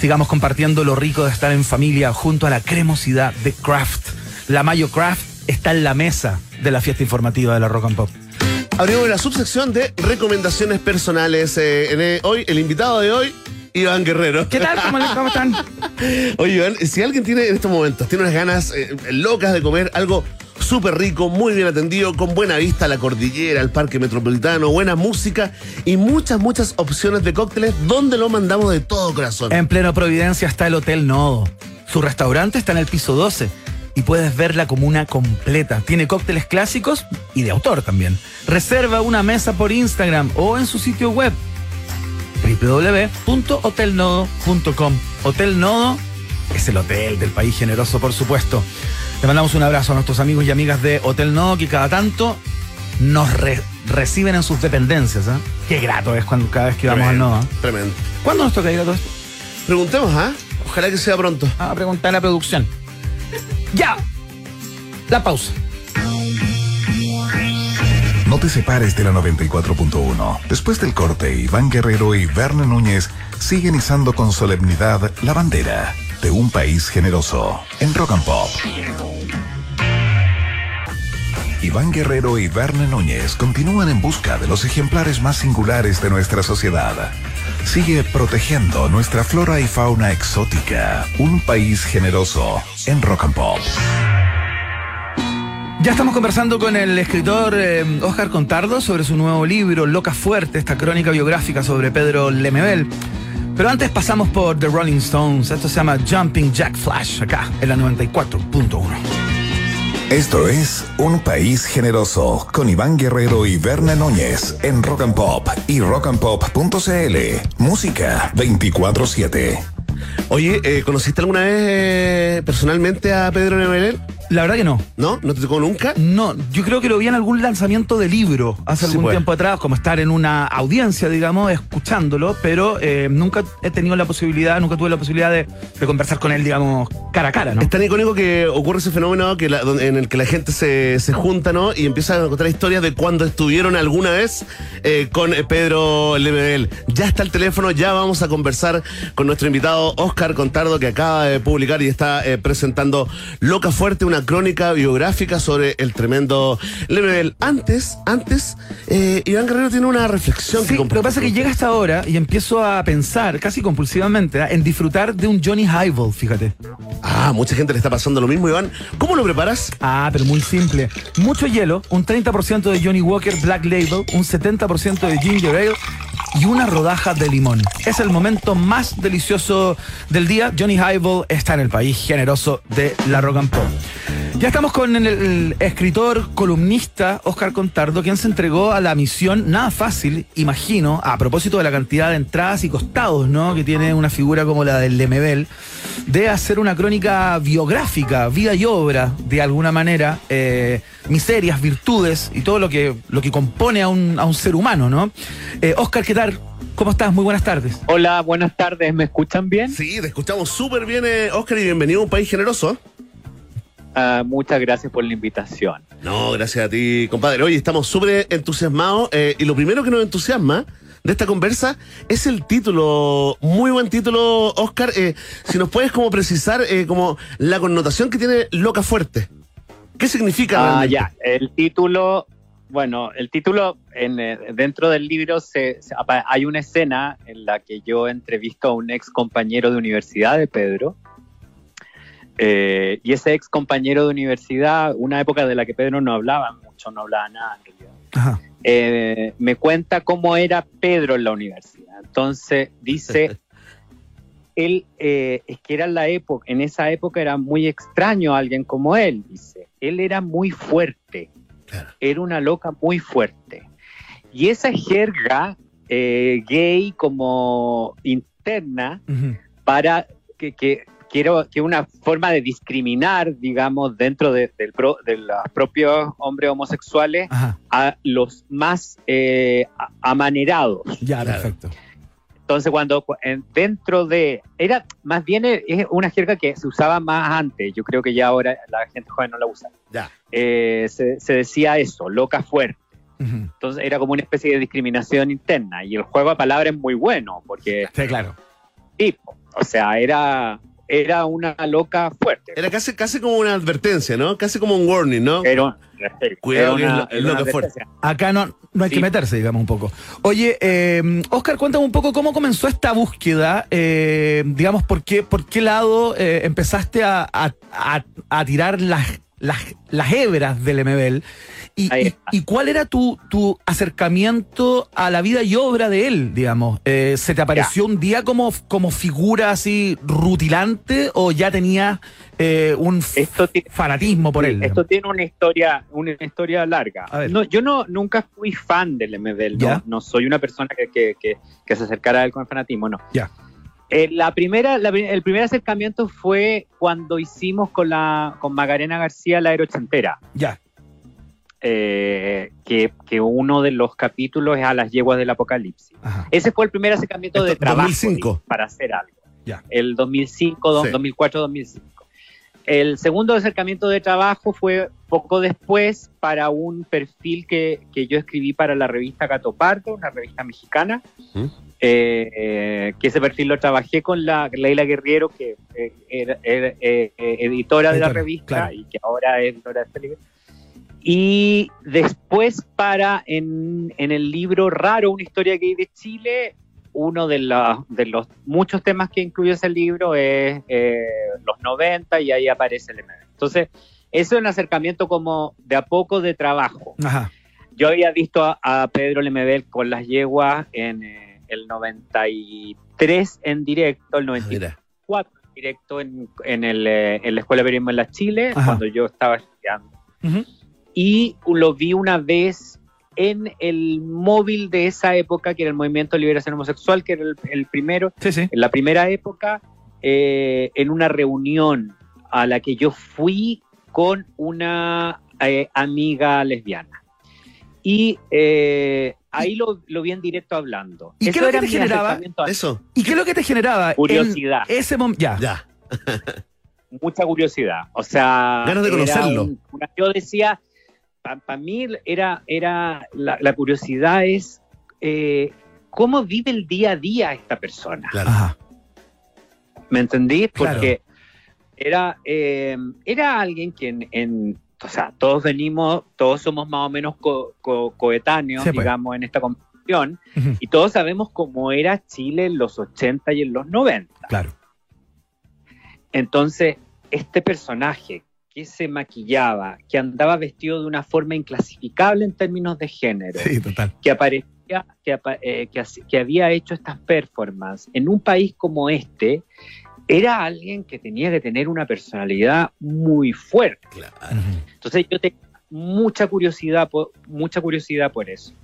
Sigamos compartiendo lo rico de estar en familia junto a la cremosidad de Craft. La Mayo Craft está en la mesa de la fiesta informativa de la Rock and Pop. Abrimos la subsección de recomendaciones personales. Eh, en, eh, hoy, el invitado de hoy, Iván Guerrero. ¿Qué tal? ¿Cómo, cómo están? Oye, Iván, si alguien tiene en estos momentos, tiene unas ganas eh, locas de comer algo súper rico, muy bien atendido, con buena vista a la cordillera, al parque metropolitano, buena música y muchas, muchas opciones de cócteles donde lo mandamos de todo corazón. En pleno Providencia está el Hotel Nodo. Su restaurante está en el piso 12 y puedes ver la comuna completa. Tiene cócteles clásicos y de autor también. Reserva una mesa por Instagram o en su sitio web www.hotelnodo.com. Hotel Nodo es el hotel del país generoso, por supuesto. Le mandamos un abrazo a nuestros amigos y amigas de Hotel Nodo que cada tanto nos re- reciben en sus dependencias. ¿eh? Qué grato es cuando cada vez que vamos al Nodo. ¿eh? Tremendo. ¿Cuándo nos toca ir a todo esto? Preguntemos, ¿ah? Ojalá que sea pronto. Vamos a preguntar a la producción. ¡Ya! La pausa. No te separes de la 94.1. Después del corte, Iván Guerrero y Verne Núñez siguen izando con solemnidad la bandera de un país generoso en Rock and Pop. Iván Guerrero y Verne Núñez continúan en busca de los ejemplares más singulares de nuestra sociedad. Sigue protegiendo nuestra flora y fauna exótica. Un país generoso en Rock and Pop. Ya estamos conversando con el escritor eh, Oscar Contardo sobre su nuevo libro, Loca Fuerte, esta crónica biográfica sobre Pedro Lemebel. Pero antes pasamos por The Rolling Stones. Esto se llama Jumping Jack Flash, acá en la 94.1. Esto es Un País Generoso con Iván Guerrero y Berna Núñez en Rock and Pop y rockandpop.cl. Música 24-7. Oye, eh, ¿conociste alguna vez eh, personalmente a Pedro Neverel? La verdad que no. ¿No? ¿No te tocó nunca? No, yo creo que lo vi en algún lanzamiento de libro hace Sí, algún pues. tiempo atrás, como estar en una audiencia, digamos, escuchándolo, pero eh, nunca he tenido la posibilidad, nunca tuve la posibilidad de, de conversar con él, digamos, cara a cara, ¿no? Es tan icónico que ocurre ese fenómeno que la- en el que la gente se, se junta, ¿no? Y empieza a contar historias de cuando estuvieron alguna vez eh, con eh, Pedro Lemebel. Ya está el teléfono, ya vamos a conversar con nuestro invitado Oscar Contardo, que acaba de publicar y está eh, presentando Loca Fuerte, una crónica biográfica sobre el tremendo Lemebel. Antes, antes, eh, Iván Guerrero tiene una reflexión Sí, que lo que pasa es que llega esta hora y empiezo a pensar, casi compulsivamente, ¿ah? en disfrutar de un Johnny Highball, fíjate. Ah, mucha gente le está pasando lo mismo, Iván. ¿Cómo lo preparas? Ah, pero muy simple. Mucho hielo, un 30% de Johnny Walker Black Label, un 70% de Ginger Ale y una rodaja de limón. Es el momento más delicioso del día. Johnny Highball está en el país generoso de la rock and. Ya estamos con el, el escritor, columnista Oscar Contardo, quien se entregó a la misión, nada fácil, imagino, a propósito de la cantidad de entradas y costados, ¿no? Que tiene una figura como la del Lemebel, de hacer una crónica biográfica, vida y obra, de alguna manera, eh, miserias, virtudes y todo lo que, lo que compone a un, a un ser humano, ¿no? Eh, Oscar, ¿qué tal? ¿Cómo estás? Muy buenas tardes. Hola, buenas tardes, ¿me escuchan bien? Sí, te escuchamos súper bien, eh, Oscar, y bienvenido a un país generoso. Ah, muchas gracias por la invitación. No, gracias a ti, compadre. Oye, estamos súper entusiasmados eh, y lo primero que nos entusiasma de esta conversa es el título. Muy buen título, Oscar. Eh, si nos puedes como precisar eh, como la connotación que tiene Loca Fuerte. ¿Qué significa? Ah, ya, el título, bueno, el título en, eh, dentro del libro se, se- hay una escena en la que yo entrevisto a un ex compañero de universidad de Pedro. Eh, y ese ex compañero de universidad, una época de la que Pedro no hablaba mucho, no hablaba nada en realidad. Ajá. eh, me cuenta cómo era Pedro en la universidad. Entonces dice, él eh, es que era la época, en esa época era muy extraño alguien como él, dice. Él era muy fuerte, era una loca muy fuerte. Y esa jerga gay como interna para que, que quiero que una forma de discriminar, digamos, dentro de, del de los propios hombres homosexuales a los más eh, amanerados. Ya, perfecto. Entonces, cuando dentro de. Era más bien es una jerga que se usaba más antes. Yo creo que ya ahora la gente joven no la usa. Ya. Eh, se, decía eso, loca fuerte. Entonces era como una especie de discriminación interna. Y el juego de palabras es muy bueno, porque. Sí, claro. Tipo, o sea, era era una loca fuerte. Era casi, casi como una advertencia, ¿no? Casi como un warning, ¿no? Pero, Cuidado, es loca fuerte. Acá no, no hay que meterse, digamos, un poco. Oye, eh, Oscar, cuéntame un poco cómo comenzó esta búsqueda, eh, digamos, por qué, por qué lado eh, empezaste a, a, tirar las, las, las hebras del MBL ¿Y, cuál era tu, tu, acercamiento a la vida y obra de él, digamos? Eh, ¿Se te apareció un día como, como figura así rutilante o ya tenía eh, un fanatismo por él? Esto tiene una historia, una historia larga. No, yo no nunca fui fan del MBL, no, no soy una persona que, que, que, se acercara a él con fanatismo, no. Ya. Eh, la primera, el primer acercamiento fue cuando hicimos con la con Magarena García la Aerochantera. Ya. Eh, que, uno de los capítulos es a las yeguas del apocalipsis. Ese fue el primer acercamiento de trabajo para hacer algo. El 2005, 2004, 2005. El segundo acercamiento de trabajo fue poco después para un perfil que, yo escribí para la revista Gato Pardo, una revista mexicana, ¿Mm? eh, que ese perfil lo trabajé con la Leila Guerriero, que eh, era, editora de la revista y que ahora es editora de este libro. Y después para en, el libro Raro, una historia gay de Chile, uno de, de los muchos temas que incluye ese libro es eh, los 90 y ahí aparece el MD. Entonces, eso es un acercamiento como de a poco de trabajo. Yo había visto a, Pedro Lemebel con las yeguas en eh, el 93 en directo, el 94 en directo en, en, el, eh, en la Escuela de Periodismo en la Chile, cuando yo estaba estudiando y lo vi una vez en el móvil de esa época, que era el Movimiento de Liberación Homosexual, que era el, primero, en la primera época, eh, en una reunión a la que yo fui con una eh, amiga lesbiana. Y eh, ahí lo, vi en directo hablando. ¿Y qué es lo que te generaba? Eso. ¿Y qué es lo que te generaba? Curiosidad. ese momento. Ya. Ya. Mucha curiosidad. O sea. Ganas de conocerlo. yo decía, para mí era, era la, curiosidad es eh, cómo vive el día a día esta persona. ¿Me entendí? Porque era, eh, era alguien que en, o sea, todos venimos, todos somos más o menos coetáneos, pues. digamos, en esta competición, y todos sabemos cómo era Chile en los 80 y en los 90. Claro. Entonces, este personaje que se maquillaba, que andaba vestido de una forma inclasificable en términos de género, que aparecía, eh, que, había hecho estas performances en un país como este, era alguien que tenía que tener una personalidad muy fuerte. Entonces yo tengo mucha curiosidad, por, mucha curiosidad por eso.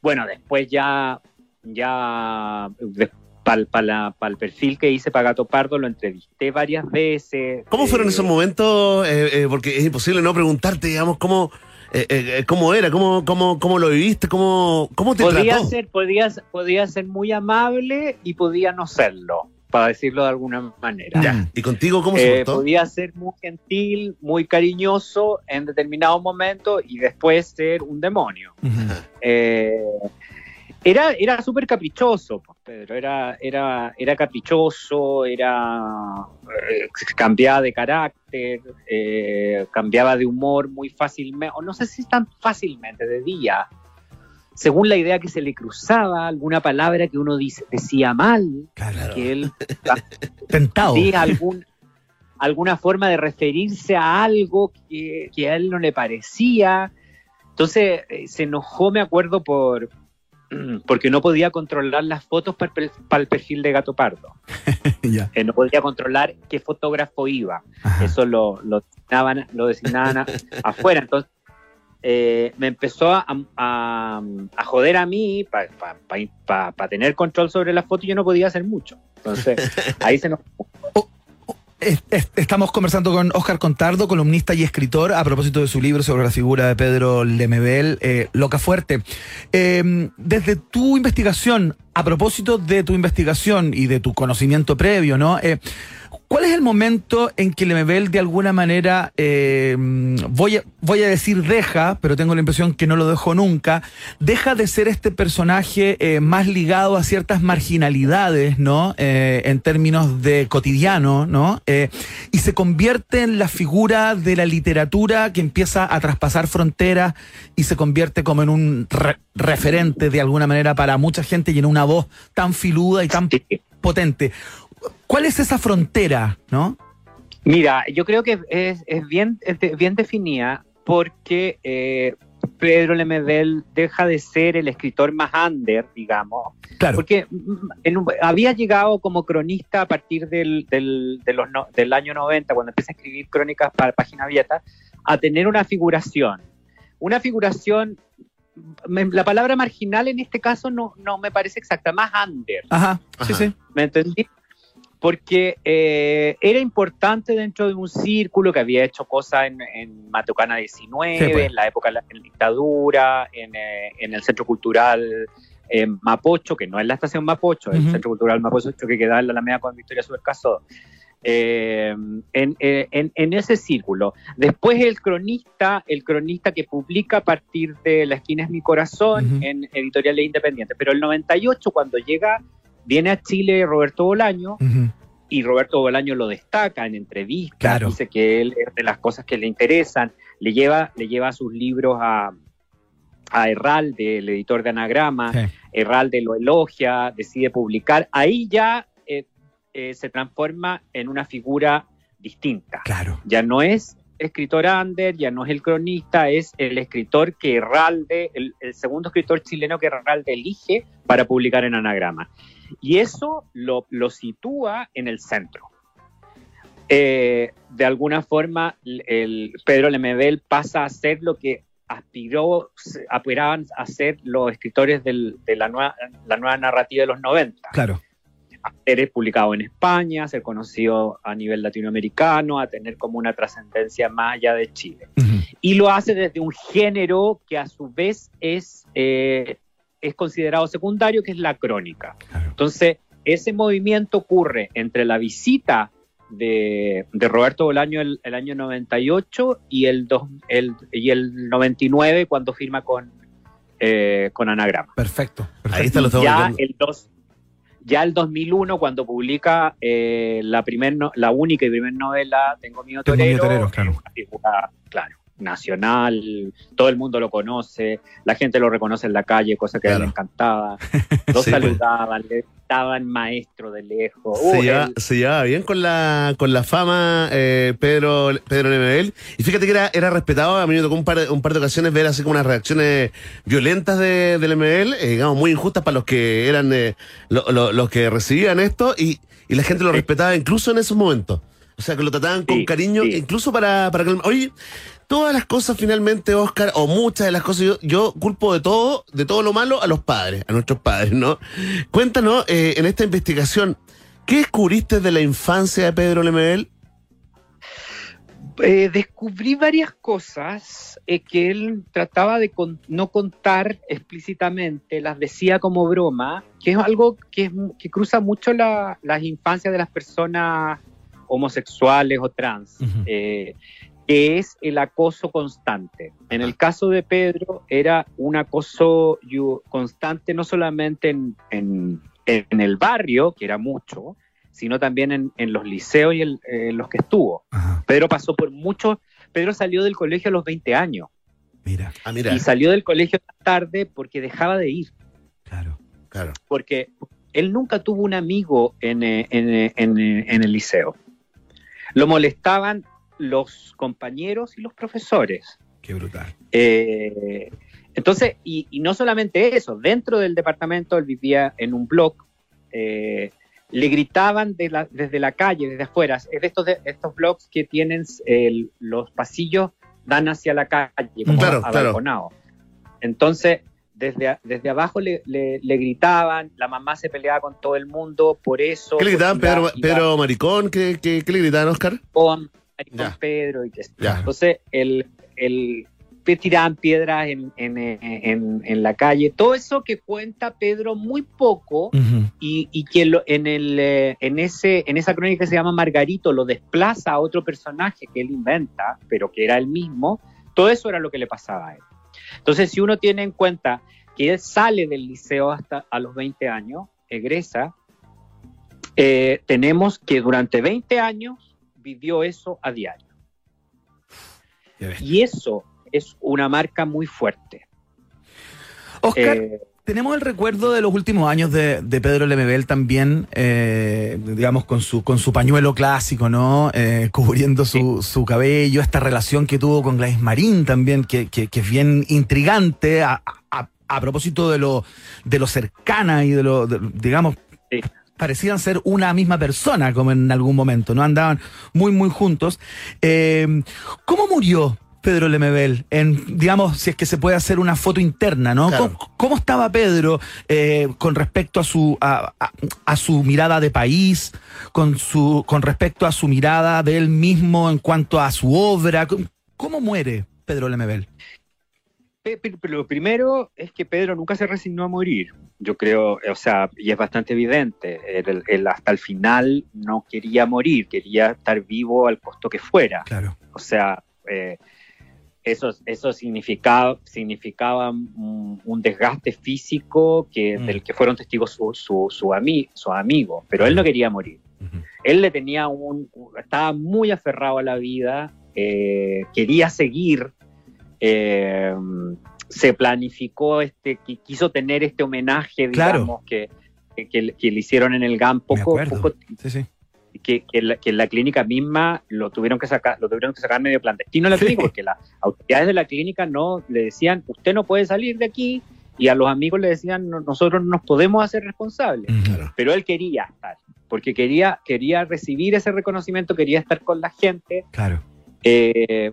Bueno, después ya, ya para el perfil que hice para Gato Pardo lo entrevisté varias veces. ¿Cómo fueron esos eh, momentos? Eh, eh, porque es imposible no preguntarte, digamos, cómo, cómo era, cómo, cómo, cómo lo viviste, cómo, cómo te podía trató. Ser, podía, podía ser muy amable y podía no serlo, para decirlo de alguna manera. Ya. ¿Y contigo cómo se portó? Podía ser muy gentil, muy cariñoso en determinado momento y después ser un demonio. Era, era súper caprichoso, pues, Pedro, era, era, era caprichoso, era eh, cambiaba de carácter, eh, cambiaba de humor muy fácilmente, o no sé si tan fácilmente, de día, según la idea que se le cruzaba, alguna palabra que uno dice, decía mal, que él tentado. algún, alguna forma de referirse a algo que, que a él no le parecía. Entonces eh, se enojó, me acuerdo, por, porque no podía controlar las fotos para el, perfil de Gato Pardo. Eh, no podía controlar qué fotógrafo iba. Eso lo, lo, designaban, lo designaban afuera. Entonces, eh, me empezó a, a, a, joder a mí para pa, pa, tener control sobre la foto y yo no podía hacer mucho. Entonces, ahí se nos... Estamos conversando con Oscar Contardo, columnista y escritor, a propósito de su libro sobre la figura de Pedro Lemebel, eh, Loca Fuerte. Em, desde tu investigación, a propósito de tu investigación y de tu conocimiento previo, ¿no? Eh, ¿Cuál es el momento en que Lemebel de alguna manera, eh, voy, a, voy a decir deja, pero tengo la impresión que no lo dejó nunca, deja de ser este personaje eh, más ligado a ciertas marginalidades, ¿no? Eh, en términos de cotidiano, ¿no? y se convierte en la figura de la literatura que empieza a traspasar fronteras y se convierte como en un referente de alguna manera para mucha gente y en una voz tan filuda y tan potente. ¿Cuál es esa frontera, no? Mira, yo creo que es, bien, bien definida porque eh, Pedro Lemebel deja de ser el escritor más under, digamos. Claro. Porque mm, había llegado como cronista a partir del, del, del año 90, cuando empieza a escribir crónicas para Página Abierta, a tener una figuración. Una figuración la palabra marginal en este caso no, no me parece exacta, más under. Ajá, sí, sí. ¿Me entendí? Porque eh, era importante dentro de un círculo que había hecho cosas en, en Matucana 19, pues. en la época de la dictadura, en, eh, en, el Centro Cultural eh, Mapocho, que no es la estación Mapocho, es el Centro Cultural Mapocho que queda en la Alameda con Victoria Supercaso. En, en, ese círculo. Después el cronista, el cronista que publica a partir de La esquina es mi corazón en editoriales independientes. Pero el 98, cuando llega Viene a Chile Roberto Bolaño y Roberto Bolaño lo destaca en entrevistas, dice que él es de las cosas que le interesan, le lleva, le lleva sus libros a, a Herralde, el editor de Anagrama, Herralde lo elogia, decide publicar, ahí ya eh, eh, se transforma en una figura distinta. Claro. Ya no es escritor under, ya no es el cronista, es el escritor que Herralde, el, segundo escritor chileno que Herralde elige para publicar en Anagrama. Y eso lo, sitúa en el centro. Eh, de alguna forma, el Pedro Lemebel pasa a ser lo que aspiró, aspiraban a ser los escritores de la nueva, la nueva narrativa de los 90. Claro. A ser publicado en España, a ser conocido a nivel latinoamericano, a tener como una trascendencia más allá de Chile. Y lo hace desde un género que a su vez es eh, es considerado secundario, que es la crónica. Entonces, ese movimiento ocurre entre la visita de, Roberto Bolaño el, el, año 98 y el, el, y el 99 cuando firma con, eh, con Anagrama. Perfecto. Ahí está lo ya el, dos, ya el 2001 cuando publica eh, la, primer la única y primer novela Tengo miedo torero, claro. claro nacional, todo el mundo lo conoce, la gente lo reconoce en la calle, cosa que a él le encantaba. Lo pues. saludaban, estaban maestro de lejos. se, llevaba, bien con la, con la fama eh, Pedro, Pedro Y fíjate que era, era respetado, a mí me tocó un par, un par de ocasiones ver así como unas reacciones violentas de, del MBL, eh, digamos, muy injustas para los que eran eh, los que recibían esto y, y la gente lo respetaba incluso en esos momentos. O sea, que lo trataban con cariño, incluso para, para que... Oye, todas las cosas finalmente, Oscar, o muchas de las cosas, yo, culpo de todo, de todo lo malo a los padres, a nuestros padres, ¿no? Cuéntanos, eh, en esta investigación, ¿qué descubriste de la infancia de Pedro Lemebel? Eh, descubrí varias cosas eh, que él trataba de no contar explícitamente, las decía como broma, que es algo que, cruza mucho las infancias de las personas homosexuales o trans que es el acoso constante. En el caso de Pedro era un acoso constante no solamente en, el barrio, que era mucho, sino también en, los liceos y en los que estuvo. Pedro pasó por muchos, Pedro salió del colegio a los 20 años. Ah, mira. Y salió del colegio tarde porque dejaba de ir. Claro, claro. Porque él nunca tuvo un amigo en, en el liceo. Lo molestaban los compañeros y los profesores. Qué brutal. Eh, entonces, y, no solamente eso, dentro del departamento él vivía en un blog, eh, le gritaban desde la calle, desde afuera, es de estos, de, estos blogs que tienen los pasillos dan hacia la calle, como Claro, abalconados. Entonces, desde, desde abajo le, le- le gritaban, la mamá se peleaba con todo el mundo por eso. ¿Qué le gritaban? Pedro, Maricón, ¿qué, qué, qué le gritaban, Oscar? con Ya. Pedro y que Ya. Entonces, el, el te tiraban piedras en, en, en- en la calle. Todo eso que cuenta Pedro muy poco y, y que lo- en, el, eh, en, ese, en esa crónica que se llama Margarito lo desplaza a otro personaje que él inventa, pero que era el mismo. Todo eso era lo que le pasaba a él. Entonces, si uno tiene en cuenta que él sale del liceo hasta a los 20 años, egresa, eh, tenemos que durante 20 años vivió eso a diario. Y eso es una marca muy fuerte. Oscar, Eh, tenemos el recuerdo de los últimos años de, de Pedro Lemebel también, eh, digamos, con su, con su pañuelo clásico, ¿no? Eh, cubriendo su, su cabello, esta relación que tuvo con Gladys Marín también, que, que- que es bien intrigante a, a- a propósito de lo, de lo cercana y de lo, de- digamos, Sí. parecían ser una misma persona, como en algún momento, ¿no? Andaban muy, muy juntos. Eh, ¿Cómo murió Pedro Lemebel? En, digamos, si es que se puede hacer una foto interna, ¿no? Claro. ¿Cómo, cómo estaba Pedro eh, con respecto a su, a, a- a su mirada de país, con, su, con respecto a su mirada de él mismo en cuanto a su obra? ¿Cómo, cómo muere Pedro Lemebel? lo primero es que Pedro nunca se resignó a morir. Yo creo, o sea, y es bastante evidente. Él, él hasta el final no quería morir, quería estar vivo al costo que fuera. Claro. O sea, eh, eso, eso significaba, significaba un, un desgaste físico que, Mm. del que fueron testigos su, su, su, ami- su amigo, pero él no quería morir. Él le tenía un, estaba muy aferrado a la vida, eh, quería seguir, eh, se planificó, este, qui- quiso tener este homenaje, digamos, que, que, que le- que le hicieron en el GAM poco, poco Sí, sí. Que, que, la, que la clínica misma lo tuvieron que sacar, lo tuvieron que sacar medio clandestino de la Sí. clínica, porque las autoridades de la clínica no le decían, usted no puede salir de aquí, y a los amigos le decían, "No- nosotros no nos podemos hacer responsables. Ujú. Pero él quería estar, porque quería, quería recibir ese reconocimiento, quería estar con la gente, Claro. eh,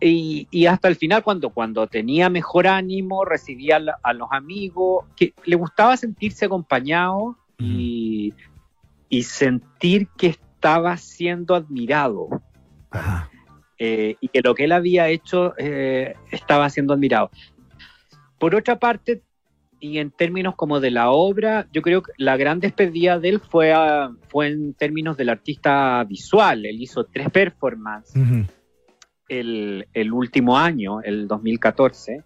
y, y hasta el final, cuando, cuando tenía mejor ánimo, recibía a, la- a los amigos, que le gustaba sentirse acompañado y, y sentir que estaba siendo admirado Ajá. eh, y que lo que él había hecho eh, estaba siendo admirado. Por otra parte, y en términos como de la obra, yo creo que la gran despedida de él fue, a- fue en términos del artista visual. Él hizo tres performances Ujú. el, el último año, el 2014,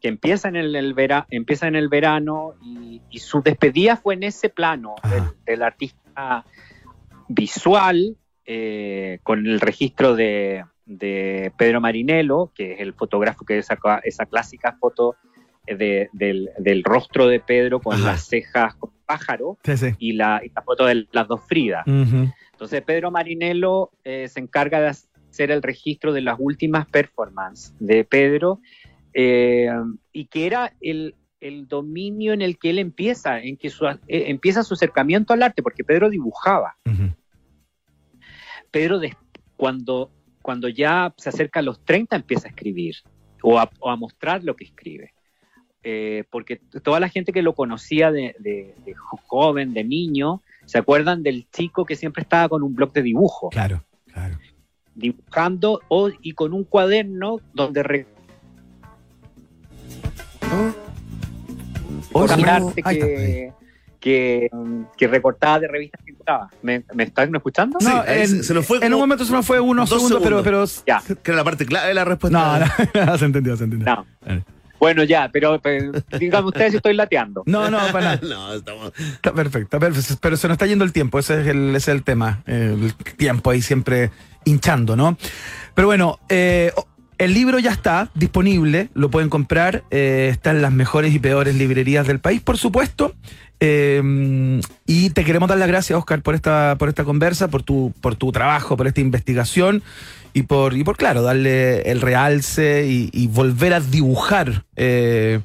que empieza en el, el vera- empieza en el verano y, y su despedida fue en ese plano del, del artista visual, eh, con el registro de, de Pedro Marinello, que es el fotógrafo que sacó esa clásica foto eh, de- del, del rostro de Pedro con Ajá. las cejas con pájaro Sí, sí. y la, y la foto de las dos Fridas. Ujú. Entonces Pedro Marinello eh, se encarga de hacer el registro de las últimas performances de Pedro eh, y que era el, el dominio en el que él empieza, en que su, eh, empieza su acercamiento al arte, porque Pedro dibujaba. Pedro cuando, cuando ya se acerca a los 30 empieza a escribir o a, o a mostrar lo que escribe. Eh, porque toda la gente que lo conocía de, de- de jo- joven, de niño, se acuerdan del chico que siempre estaba con un blog de dibujo, Claro, claro. dibujando o, y con un cuaderno donde Oh, con sí. arte Ahí está, ahí. que, que, que recortaba de revistas que encontraba. ¿Me, me están escuchando? No, en, se- nos fue en un momento se nos fue unos dos segundos, pero, pero Ya. Que era la parte clave de la respuesta. no, no, se entendió, se entendió. No. Bueno, ya, pero, pero díganme ustedes si estoy lateando. No, no, para nada. no, estamos. Está perfecto, está perfecto, pero se nos está yendo el tiempo, ese es el, ese es el tema, el tiempo ahí siempre hinchando, ¿no? Pero bueno, eh, el libro ya está disponible, lo pueden comprar, eh, está en las mejores y peores librerías del país, por supuesto. eh, y te queremos dar las gracias, Oscar, por esta, por esta conversa, por tu, por tu trabajo, por esta investigación y por, y por claro, darle el realce y, y volver a dibujar, eh,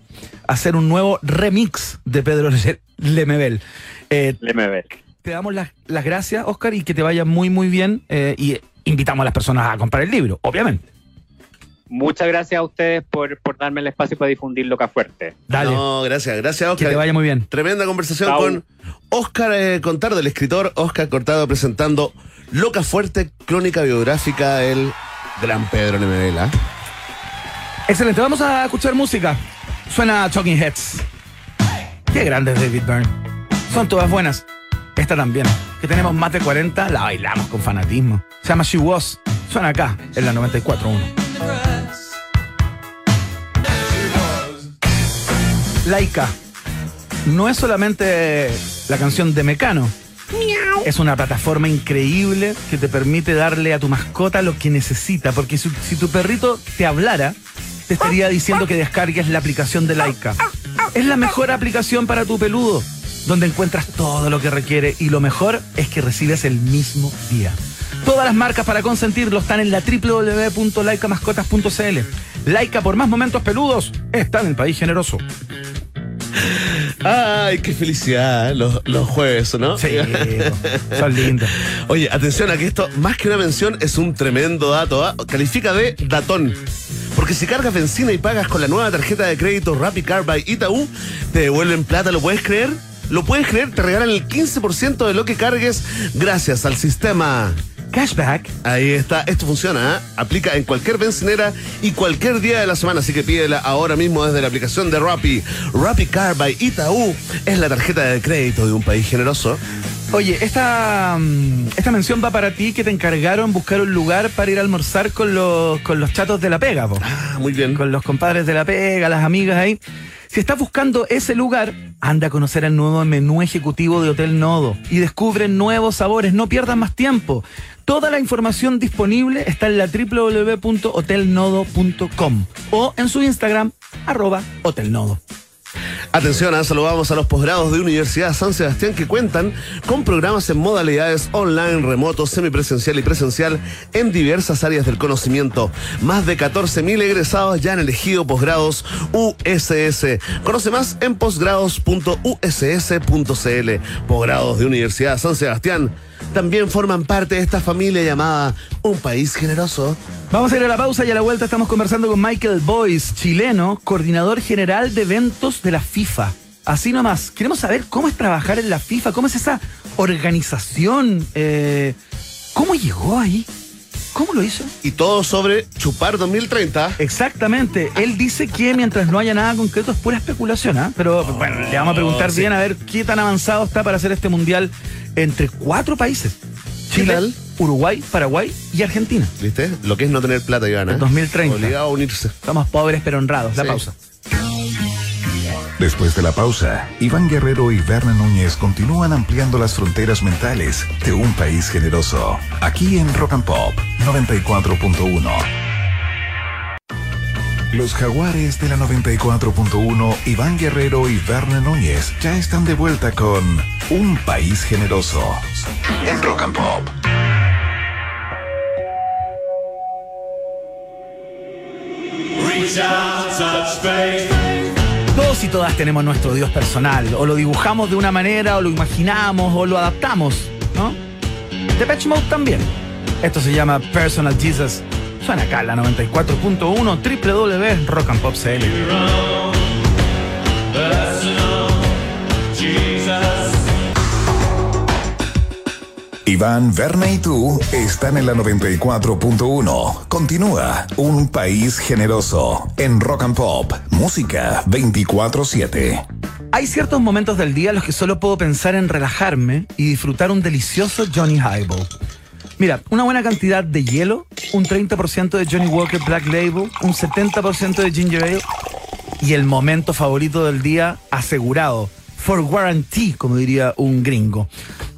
hacer un nuevo remix de Pedro Le- Lemebel. Eh, Léeme ver. te damos las, las gracias, Oscar, y que te vaya muy, muy bien. y invitamos a las personas a comprar el libro, obviamente. Muchas gracias a ustedes por, por darme el espacio para difundir Loca Fuerte. Dale. No, gracias, gracias Oscar. Que te vaya muy bien. Tremenda conversación con Oscar eh, Contar, del escritor Oscar Cortado, presentando Loca Fuerte, crónica biográfica del gran Pedro Nemevela. Excelente, vamos a escuchar música. Suena Talking Heads. Qué grande es David Byrne. Son todas buenas. Esta también. Que tenemos más de 40, la bailamos con fanatismo. Se llama She Was. Suena acá, en la 94.1. Laika. No es solamente la canción de Mecano. Es una plataforma increíble que te permite darle a tu mascota lo que necesita. Porque si, si tu perrito te hablara, te estaría diciendo que descargues la aplicación de Laika. Es la mejor aplicación para tu peludo, donde encuentras todo lo que requiere y lo mejor es que recibes el mismo día. Todas las marcas para consentirlo están en la www.laicamascotas.cl. Laika por más momentos peludos está en el país generoso. Ay, qué felicidad los, los jueves, ¿no? Sí, son lindos. Oye, atención a que esto, más que una mención, es un tremendo dato. ¿ah? Califica de datón. Porque si cargas benzina y pagas con la nueva tarjeta de crédito Rappi Car by Itaú, te devuelven plata, ¿lo puedes creer? ¿Lo puedes creer? Te regalan el 15% de lo que cargues gracias al sistema Cashback. Ahí está, esto funciona, ¿eh? aplica en cualquier bencinera y cualquier día de la semana, así que pídela ahora mismo desde la aplicación de Rappi. Rappi Car by Itaú es la tarjeta de crédito de un país generoso. Oye, esta, mm, esta mención va para ti que te encargaron buscar un lugar para ir a almorzar con los, con los chatos de la pega. Ah, muy bien. Con los compadres de la pega, las amigas ahí. Si estás buscando ese lugar, anda a conocer el nuevo menú ejecutivo de Hotel Nodo y descubre nuevos sabores. No pierdas más tiempo. Toda la información disponible está en la www.hotelnodo.com o en su Instagram, arroba hotelnodo. Atención, ¿eh? saludamos a los posgrados de Universidad San Sebastián que cuentan con programas en modalidades online, remoto, semipresencial y presencial en diversas áreas del conocimiento. Más de 14.000 egresados ya han elegido posgrados USS. Conoce más en posgrados.uss.cl. Posgrados de Universidad San Sebastián también forman parte de esta familia llamada Un País Generoso. Vamos a ir a la pausa y a la vuelta estamos conversando con Michael Boyce, chileno, coordinador general de eventos de la FIFA. Así nomás, queremos saber cómo es trabajar en la FIFA, cómo es esa organización, eh, cómo llegó ahí. ¿Cómo lo hizo? Y todo sobre Chupar 2030. Exactamente. Él dice que mientras no haya nada concreto es pura especulación, ¿ah? Pero bueno, le vamos a preguntar bien a ver qué tan avanzado está para hacer este mundial entre cuatro países. Chile, Uruguay, Paraguay y Argentina. ¿Viste? Lo que es no tener plata, Ivana. En 2030. Obligado a unirse. Estamos pobres pero honrados. La pausa. Después de la pausa, Iván Guerrero y Berna Núñez continúan ampliando las fronteras mentales de un país generoso. Aquí en Rock and Pop 94.1. Los jaguares de la 94.1, Iván Guerrero y Berna Núñez ya están de vuelta con Un País Generoso en Rock and Pop. Todos y todas tenemos nuestro Dios personal, o lo dibujamos de una manera, o lo imaginamos, o lo adaptamos, ¿no? Patch Mode también. Esto se llama Personal Jesus. Suena acá la 94.1 www.rockandpopcl. Iván, Verne y tú están en la 94.1. Continúa Un País Generoso en Rock and Pop, música 24-7. Hay ciertos momentos del día en los que solo puedo pensar en relajarme y disfrutar un delicioso Johnny Highball. Mira, una buena cantidad de hielo, un 30% de Johnny Walker Black Label, un 70% de Ginger Ale y el momento favorito del día asegurado for guarantee, como diría un gringo.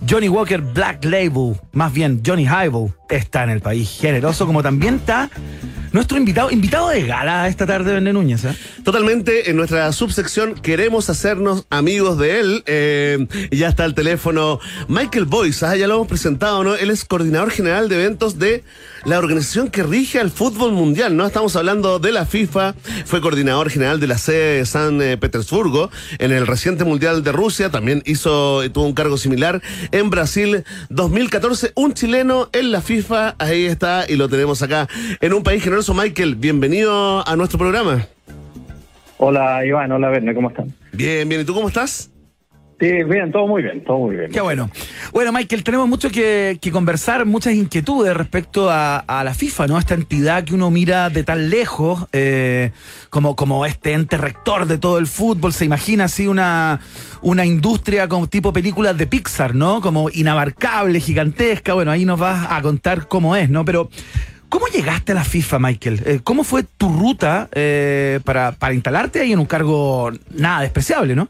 Johnny Walker Black Label, más bien Johnny Highball, está en el país generoso, como también está nuestro invitado, invitado de gala esta tarde, Verne Núñez. ¿eh? totalmente en nuestra subsección queremos hacernos amigos de él. Eh, ya está el teléfono Michael Boyce, ah, ya lo hemos presentado, ¿no? Él es coordinador general de eventos de la organización que rige al fútbol mundial, ¿no? Estamos hablando de la FIFA, fue coordinador general de la sede de San eh, Petersburgo en el reciente Mundial de Rusia, también hizo, tuvo un cargo similar en Brasil 2014, un chileno en la FIFA, ahí está, y lo tenemos acá en un país generoso. Michael, bienvenido a nuestro programa. Hola Iván, hola Verne, ¿cómo están? Bien, bien, ¿y tú cómo estás? Sí, bien, todo muy bien, todo muy bien. Qué bueno. Bueno, Michael, tenemos mucho que, conversar, muchas inquietudes respecto a, la FIFA, ¿no? Esta entidad que uno mira de tan lejos, eh, como, como este ente rector de todo el fútbol, se imagina así una, una industria como tipo películas de Pixar, ¿no? Como inabarcable, gigantesca. Bueno, ahí nos vas a contar cómo es, ¿no? Pero ¿Cómo llegaste a la FIFA, Michael? Eh, ¿Cómo fue tu ruta eh, para, para instalarte ahí en un cargo nada despreciable, no?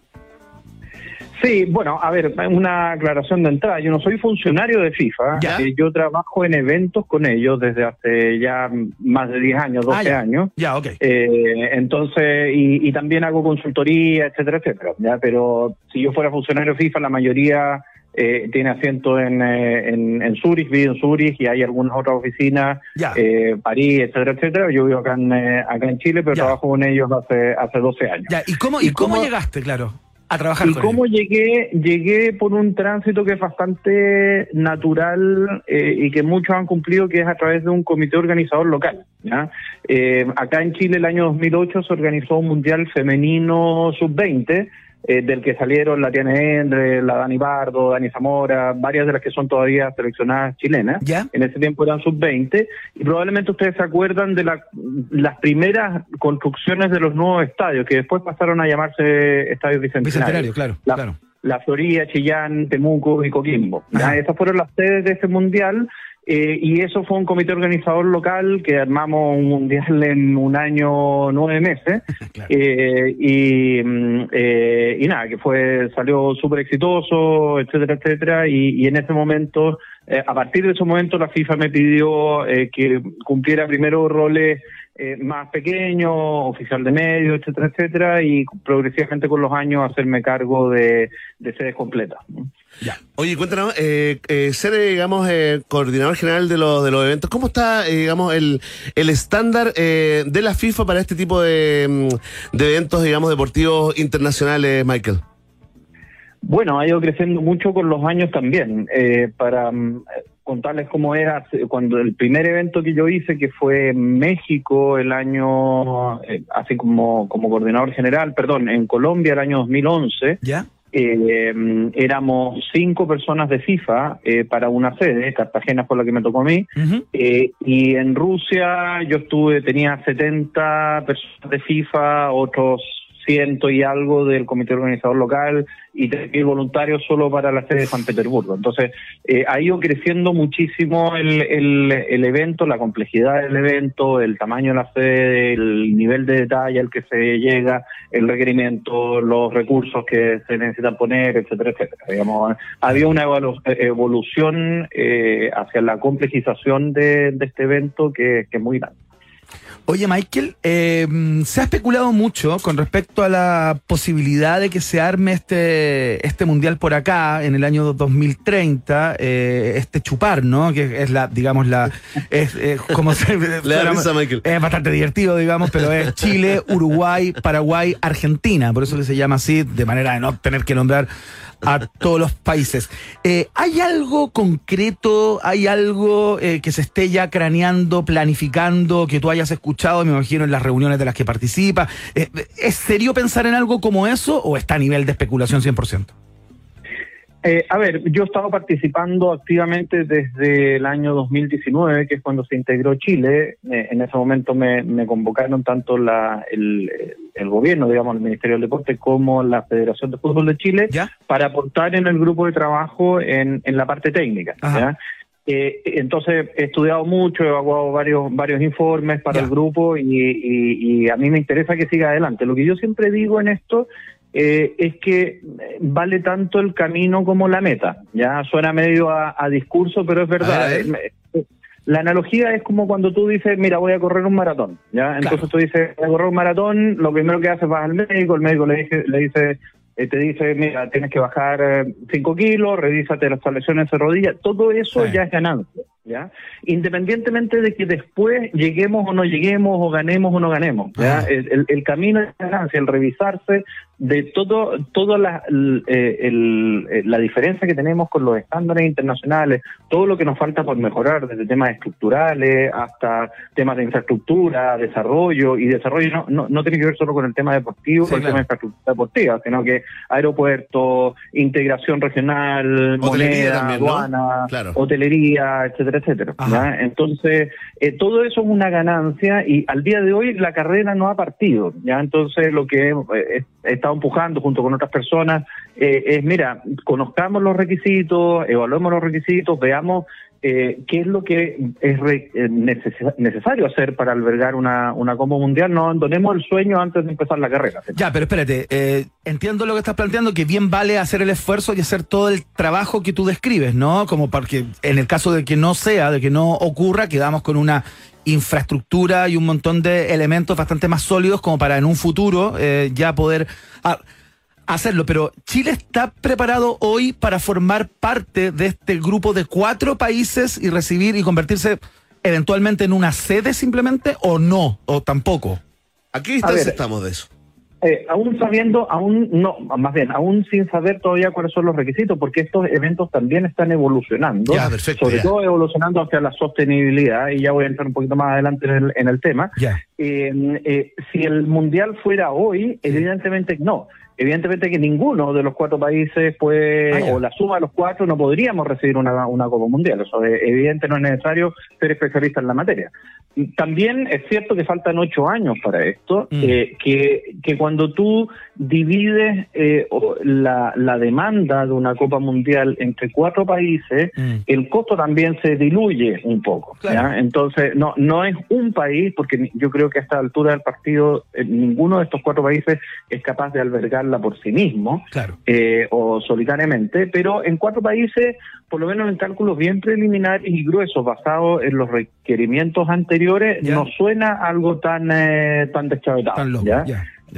Sí, bueno, a ver, una aclaración de entrada. Yo no soy funcionario de FIFA. Eh, yo trabajo en eventos con ellos desde hace ya más de 10 años, 12 ah, años. Ya, ok. entonces, y, y, también hago consultoría, etcétera, etcétera. ¿ya? Pero si yo fuera funcionario de FIFA, la mayoría eh, tiene asiento en, eh, en, en Zurich, vivo en Zurich y hay algunas otras oficinas, eh, París, etcétera, etcétera. Yo vivo acá en, eh, acá en Chile, pero trabajo con ellos hace, hace 12 años. ¿Y cómo, y, cómo, llegaste, claro? A trabajar y cómo llegué llegué por un tránsito que es bastante natural eh, y que muchos han cumplido que es a través de un comité organizador local ¿ya? Eh, acá en Chile el año 2008 se organizó un mundial femenino sub 20 eh, del que salieron la Tiana Endre, la Dani Bardo, Dani Zamora, varias de las que son todavía seleccionadas chilenas. En ese tiempo eran sub-20 y probablemente ustedes se acuerdan de las primeras construcciones de los nuevos estadios que después pasaron a llamarse estadios bicentenarios. Bicentenario, claro, la, claro. La Florida, Chillán, Temuco y Coquimbo. Esas fueron las sedes de ese mundial eh, y eso fue un comité organizador local que armamos un mundial en un año nueve meses. Eh, y, mm, eh, y nada que fue salió súper exitoso etcétera etcétera. Y, y en ese momento a partir de ese momento la FIFA me pidió que cumpliera primero roles más pequeños, oficial de medios, etcétera, etcétera, y progresivamente con los años hacerme cargo de, de sedes completas. Oye, cuéntanos, eh, eh, ser, digamos, eh, coordinador general de, los de los eventos, ¿cómo está, eh, digamos, el, el estándar eh, de la FIFA para este tipo de, mm, de eventos, digamos, deportivos internacionales, Michael? Bueno, ha ido creciendo mucho con los años también. para mm, contarles cómo era, cuando el primer evento que yo hice, que fue en México el año, así como, como coordinador general, perdón, en Colombia el año 2011. ¿Ya? eh, éramos cinco personas de FIFA eh, para una sede, Cartagena fue la que me tocó a mí, eh, y en Rusia yo estuve, tenía 70 personas de FIFA, otros ciento y algo del comité organizador local y mil voluntarios solo para la sede de San Petersburgo. Entonces, eh, ha ido creciendo muchísimo el, el, evento, la complejidad del evento, el tamaño de la sede, el nivel de detalle al que se llega, el requerimiento, los recursos que se necesitan poner, etcétera, etcétera. Digamos, había una evolución eh, hacia la complejización de, este evento que, que es muy grande. Oye, Michael, eh, se ha especulado mucho con respecto a la posibilidad de que se arme este, este mundial por acá en el año 2030, eh, este chupar, ¿no? Que es la, digamos, la. Es, como se. Michael. Es bastante divertido, digamos, pero es Chile, Uruguay, Paraguay, Argentina. Por eso que se llama así, de manera de no tener que nombrar a todos los países. Eh, ¿Hay algo concreto, hay algo eh, que se esté ya craneando, planificando, que tú hayas escuchado, me imagino, en las reuniones de las que participa? Eh, ¿Es serio pensar en algo como eso o está a nivel de especulación 100%? Eh, a ver, yo he estado participando activamente desde el año 2019, que es cuando se integró Chile. Eh, en ese momento me, convocaron tanto la, el, gobierno, digamos, el Ministerio del Deporte, como la Federación de Fútbol de Chile, para aportar en el grupo de trabajo en, en la parte técnica. Eh, entonces he estudiado mucho, he evacuado varios varios informes para el grupo y, y, a mí me interesa que siga adelante. Lo que yo siempre digo en esto eh, es que vale tanto el camino como la meta. Ya suena medio a, discurso, pero es verdad. la analogía es como cuando tú dices, mira, voy a correr un maratón, ¿ya? Entonces tú dices, voy a correr un maratón, lo primero que haces vas al médico, el médico le dice, le dice eh, te dice, mira, tienes que bajar 5 kilos, revísate las lesiones de rodilla, todo eso ya es ganancia. ¿Ya? Independientemente de que después lleguemos o no lleguemos, o ganemos o no ganemos, ¿ya? El, el, camino es ganancia, el revisarse de todo, toda la, eh, eh, la diferencia que tenemos con los estándares internacionales, todo lo que nos falta por mejorar, desde temas estructurales hasta temas de infraestructura, desarrollo, y desarrollo no, no, no tiene que ver solo con el tema deportivo, con el tema de infraestructura deportiva, sino que aeropuerto, integración regional, moneda, aduana, hotelería, etcétera, etcétera. Entonces, eh, todo eso es una ganancia y al día de hoy la carrera no ha partido, ¿ya? Entonces, lo que eh, he estado empujando junto con otras personas eh, es, mira, conozcamos los requisitos, evaluemos los requisitos, veamos eh, qué es lo que es eh, necesario hacer para albergar una, una Mundial. No abandonemos el sueño antes de empezar la carrera. Ya, pero espérate, eh, entiendo lo que estás planteando, que bien vale hacer el esfuerzo y hacer todo el trabajo que tú describes, ¿no? Como para que en el caso de que no sea, de que no ocurra, quedamos con una infraestructura y un montón de elementos bastante más sólidos como para en un futuro ya poder... Ah, hacerlo, pero ¿Chile está preparado hoy para formar parte de este grupo de cuatro países y recibir y convertirse eventualmente en una sede simplemente o no, o tampoco? Aquí estamos de eso. Eh, aún sabiendo, aún no, más bien, aún sin saber todavía cuáles son los requisitos, porque estos eventos también están evolucionando, sobre todo evolucionando hacia la sostenibilidad, y ya voy a entrar un poquito más adelante en el, tema. Eh, eh, si el mundial fuera hoy, evidentemente no. Evidentemente que ninguno de los cuatro países puede, ah, o la suma de los cuatro, no podríamos recibir una, una Copa Mundial. Eso es evidente, no es necesario ser especialista en la materia. También es cierto que faltan ocho años para esto, mm. eh, que, que cuando tú divides eh, la, la, demanda de una Copa Mundial entre cuatro países, mm. el costo también se diluye un poco. Entonces, no, no es un país, porque yo creo que a esta altura del partido eh, ninguno de estos cuatro países es capaz de albergarla por sí mismo o solitariamente, pero en cuatro países, por lo menos en cálculos bien preliminares y gruesos, basados en los requerimientos anteriores, no suena algo tan, eh, tan deschavetado. ¿ya?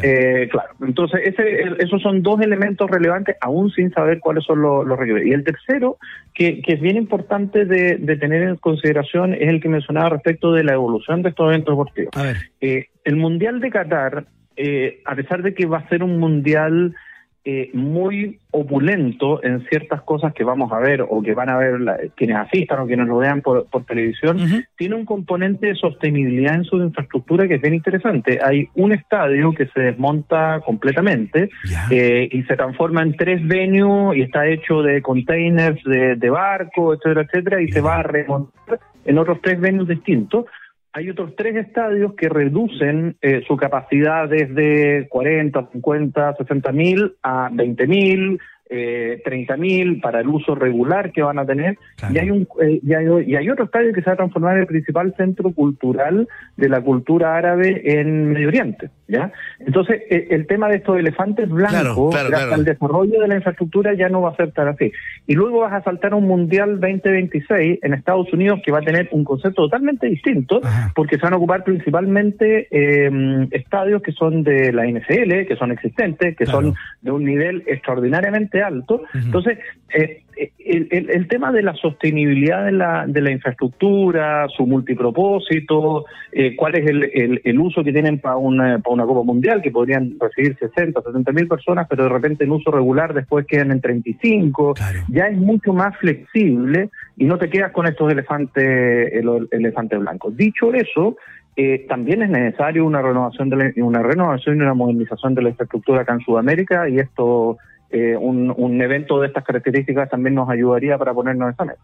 Eh, claro, entonces ese, esos son dos elementos relevantes aún sin saber cuáles son los, los requisitos. Y el tercero, que, que es bien importante de, de, tener en consideración, es el que mencionaba respecto de la evolución de estos eventos deportivos. Eh, el Mundial de Qatar, eh, a pesar de que va a ser un mundial eh, muy opulento en ciertas cosas que vamos a ver o que van a ver quienes asistan o quienes lo vean por, televisión, tiene un componente de sostenibilidad en su infraestructura que es bien interesante. Hay un estadio que se desmonta completamente eh, y se transforma en tres venues y está hecho de containers de, de barco, etcétera, etcétera, y se va a remontar en otros tres venues distintos hay otros tres estadios que reducen eh, su capacidad desde 40, 50, 60 mil a 20 mil, eh, 30 mil para el uso regular que van a tener. Y hay un eh, y, hay, otro estadio que se va a transformar en el principal centro cultural de la cultura árabe en Medio Oriente ya entonces eh, el tema de estos elefantes blancos hasta el desarrollo de la infraestructura ya no va a ser tan así. Y luego vas a saltar a un mundial 2026 en Estados Unidos que va a tener un concepto totalmente distinto porque se van a ocupar principalmente em, estadios que son de la NFL que son existentes que son de un nivel extraordinariamente alto. Entonces, eh, el, el, tema de la sostenibilidad de la, de la infraestructura, su multipropósito, eh, cuál es el, el, uso que tienen para una, para una Copa Mundial, que podrían recibir 60, 70 mil personas, pero de repente en uso regular después quedan en 35, ya es mucho más flexible y no te quedas con estos elefantes, el, elefante blanco. Dicho eso, eh, también es necesario una renovación de una renovación y una modernización de la infraestructura acá en Sudamérica y esto eh, un, evento de estas características también nos ayudaría para ponernos en esa meta.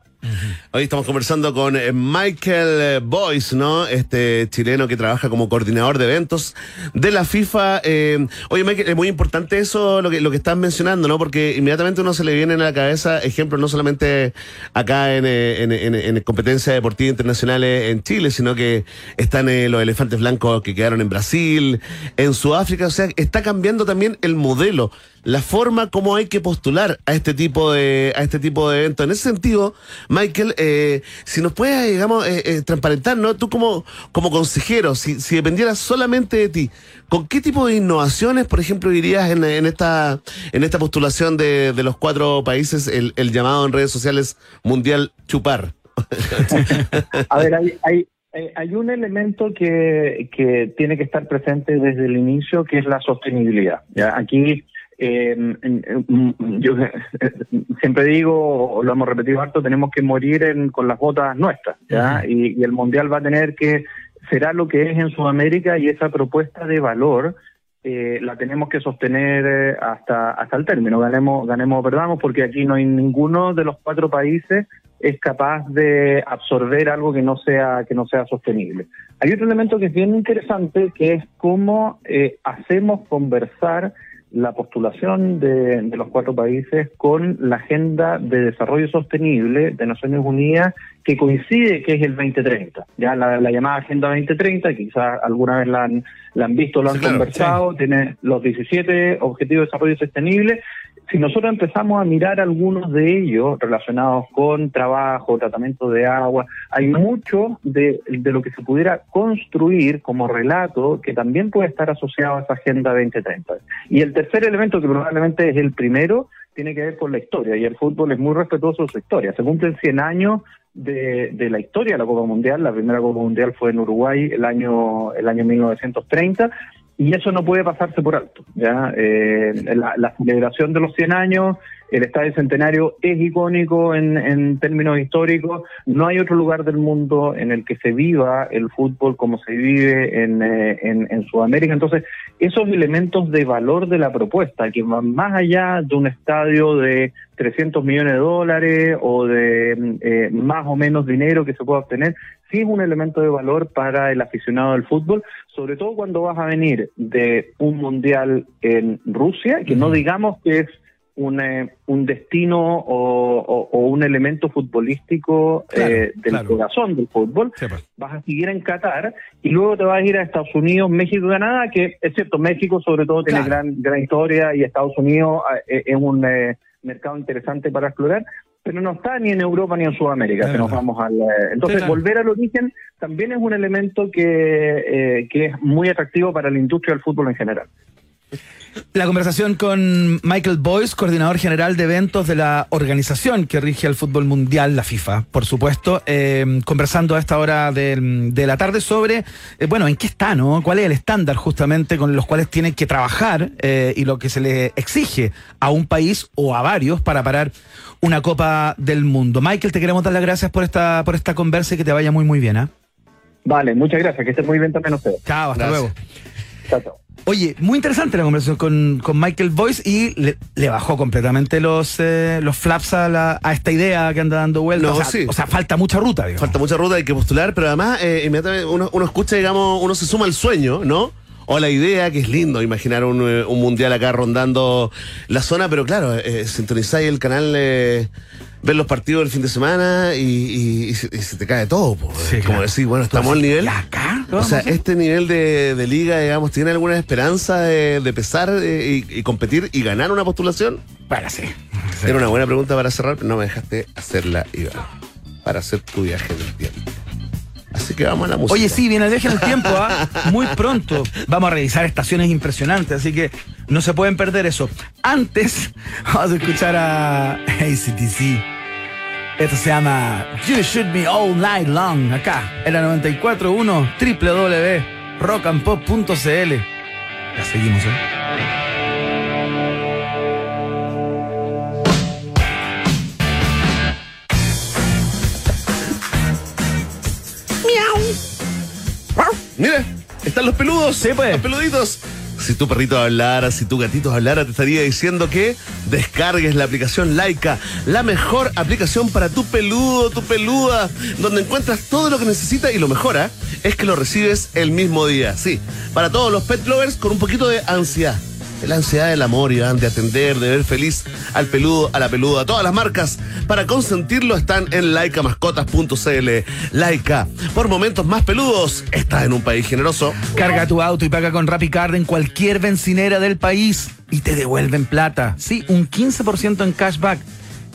Hoy estamos conversando con eh, Michael eh, Boyce, ¿no? Este chileno que trabaja como coordinador de eventos de la FIFA. oye, Michael, es muy importante eso, lo que, lo que estás mencionando, ¿no? Porque inmediatamente uno se le viene a la cabeza ejemplos no solamente acá en, en, en, en competencias deportivas internacionales en Chile, sino que están los elefantes blancos que quedaron en Brasil, en Sudáfrica. O sea, está cambiando también el modelo la forma como hay que postular a este tipo de a este tipo de eventos. En ese sentido, Michael, eh, si nos puedes, digamos, eh, eh, transparentar, ¿no? Tú como, como consejero, si, si dependiera solamente de ti, ¿con qué tipo de innovaciones, por ejemplo, dirías en, en esta en esta postulación de, de los cuatro países el, el llamado en redes sociales mundial chupar? A ver, hay, hay, eh, hay un elemento que, que tiene que estar presente desde el inicio, que es la sostenibilidad. ¿ya? Aquí eh, yo siempre digo, lo hemos repetido harto, tenemos que morir en, con las botas nuestras, ¿ya? y, y, el Mundial va a tener que, será lo que es en Sudamérica y esa propuesta de valor eh, la tenemos que sostener eh, hasta, hasta el término, ganemos, ganemos o perdamos, porque aquí no hay ninguno de los cuatro países es capaz de absorber algo que no sea que no sea sostenible. Hay otro elemento que es bien interesante que es cómo eh, hacemos conversar la postulación de, de, los cuatro países con la Agenda de Desarrollo Sostenible de Naciones Unidas que coincide que es el 2030. Ya la, la llamada Agenda 2030, quizás alguna vez la han, la han visto, lo han sí, claro, conversado, sí. tiene los 17 Objetivos de Desarrollo Sostenible si nosotros empezamos a mirar algunos de ellos relacionados con trabajo, tratamiento de agua, hay mucho de, lo que se pudiera construir como relato que también puede estar asociado a esa Agenda 2030. Y el tercer elemento, que probablemente es el primero, tiene que ver con la historia, y el fútbol es muy respetuoso de su historia. Se cumplen 100 años de, de, la historia de la Copa Mundial. La primera Copa Mundial fue en Uruguay el año, el año 1930 y eso no puede pasarse por alto. ¿ya? Eh, la, celebración de los 100 años, el Estadio Centenario es icónico en, términos históricos. No hay otro lugar del mundo en el que se viva el fútbol como se vive en, eh, en Sudamérica. Entonces, esos elementos de valor de la propuesta, que van más allá de un estadio de 300 millones de dólares o de eh, más o menos dinero que se pueda obtener, sí es un elemento de valor para el aficionado del fútbol, sobre todo cuando vas a venir de un mundial en Rusia, que no digamos que es un, eh, un destino o, o, o, un elemento futbolístico claro, eh, del claro. corazón del fútbol, sí, pues. vas a seguir en Qatar y luego te vas a ir a Estados Unidos, México, Canadá, que es cierto, México sobre todo tiene gran, gran historia y Estados Unidos eh, es un eh, mercado interesante para explorar, pero no está ni en Europa ni en Sudamérica, que nos vamos al... Entonces, sí, volver al origen también es un elemento que, eh, que es muy atractivo para la industria del fútbol en general. La conversación con Michael Boyce, coordinador general de eventos de la organización que rige el fútbol mundial, la FIFA, por supuesto, eh, conversando a esta hora de, de la tarde sobre, eh, bueno, en qué está, ¿no? ¿Cuál es el estándar justamente con los cuales tienen que trabajar eh, y lo que se le exige a un país o a varios para parar una Copa del Mundo? Michael, te queremos dar las gracias por esta, por esta conversa y que te vaya muy, muy bien, ¿ah? Vale, muchas gracias, que estés muy bien también ustedes. Chao, hasta gracias. luego. Chao, chao. Oye, muy interesante la conversación con, con Michael Boyce y le, le bajó completamente los, eh, los flaps a, la, a, esta idea que anda dando vueltas. No, o, sea, sí. o, sea, falta mucha ruta. Digamos. Falta mucha ruta, hay que postular, pero además eh, inmediatamente uno, uno escucha, digamos, uno se suma al sueño, ¿no? O la idea, que es lindo imaginar un, un mundial acá rondando la zona, pero claro, eh, sintonizáis el canal, eh, ver los partidos del fin de semana y, y, y, se, y se, te cae todo. Po, sí, como claro. decir, bueno, estamos al nivel. Acá? O sea, este nivel de, de, liga, digamos, ¿tiene alguna esperanza de, de pesar eh, y, competir y ganar una postulación? Para sí. sí. Era una buena pregunta para cerrar, pero no me dejaste hacerla, Iván. Para hacer tu viaje en el tiempo. Así que vamos a la música. Oye, sí, viene el viaje en el tiempo, ¿ah? Muy pronto. Vamos a revisar estaciones impresionantes, así que no se pueden perder eso. Antes, vamos a escuchar a ACTC. Esto se llama You Should Me All Night Long, acá, en la 94.1 www.rockandpop.cl. Ya seguimos, ¿eh? Mira, están los peludos. Sí, pues. Los peluditos. Si tu perrito hablara, si tu gatito hablara, te estaría diciendo que descargues la aplicación Laika, la mejor aplicación para tu peludo, tu peluda, donde encuentras todo lo que necesitas y lo mejora es que lo recibes el mismo día. Sí, para todos los pet lovers con un poquito de ansiedad la ansiedad del amor, Iván, de atender, de ver feliz al peludo, a la peluda. Todas las marcas para consentirlo están en laicamascotas.cl. Laica, por momentos más peludos, estás en un país generoso. Carga tu auto y paga con RappiCard en cualquier bencinera del país y te devuelven plata. Sí, un 15% en cashback.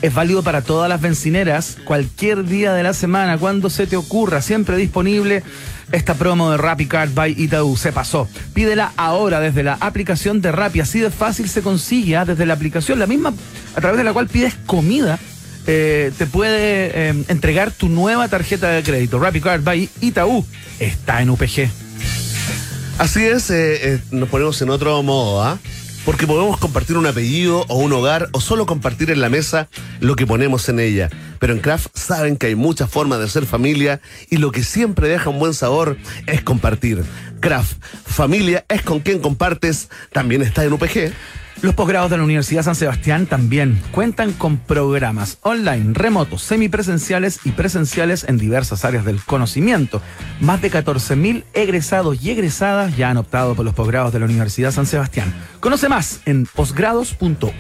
Es válido para todas las bencineras, cualquier día de la semana, cuando se te ocurra, siempre disponible esta promo de Rappi Card by Itaú. Se pasó. Pídela ahora desde la aplicación de Rappi. Así de fácil se consigue ¿ah? desde la aplicación, la misma a través de la cual pides comida. Eh, te puede eh, entregar tu nueva tarjeta de crédito. Rappi Card by Itaú está en UPG. Así es, eh, nos ponemos en otro modo, ¿ah? Porque podemos compartir un apellido o un hogar o solo compartir en la mesa lo que ponemos en ella. Pero en Kraft saben que hay muchas formas de ser familia y lo que siempre deja un buen sabor es compartir. Kraft, familia es con quien compartes, también está en UPG. Los posgrados de la Universidad San Sebastián también cuentan con programas online, remotos, semipresenciales y presenciales en diversas áreas del conocimiento. Más de 14.000 egresados y egresadas ya han optado por los posgrados de la Universidad San Sebastián. Conoce más en posgrados.uss.cl.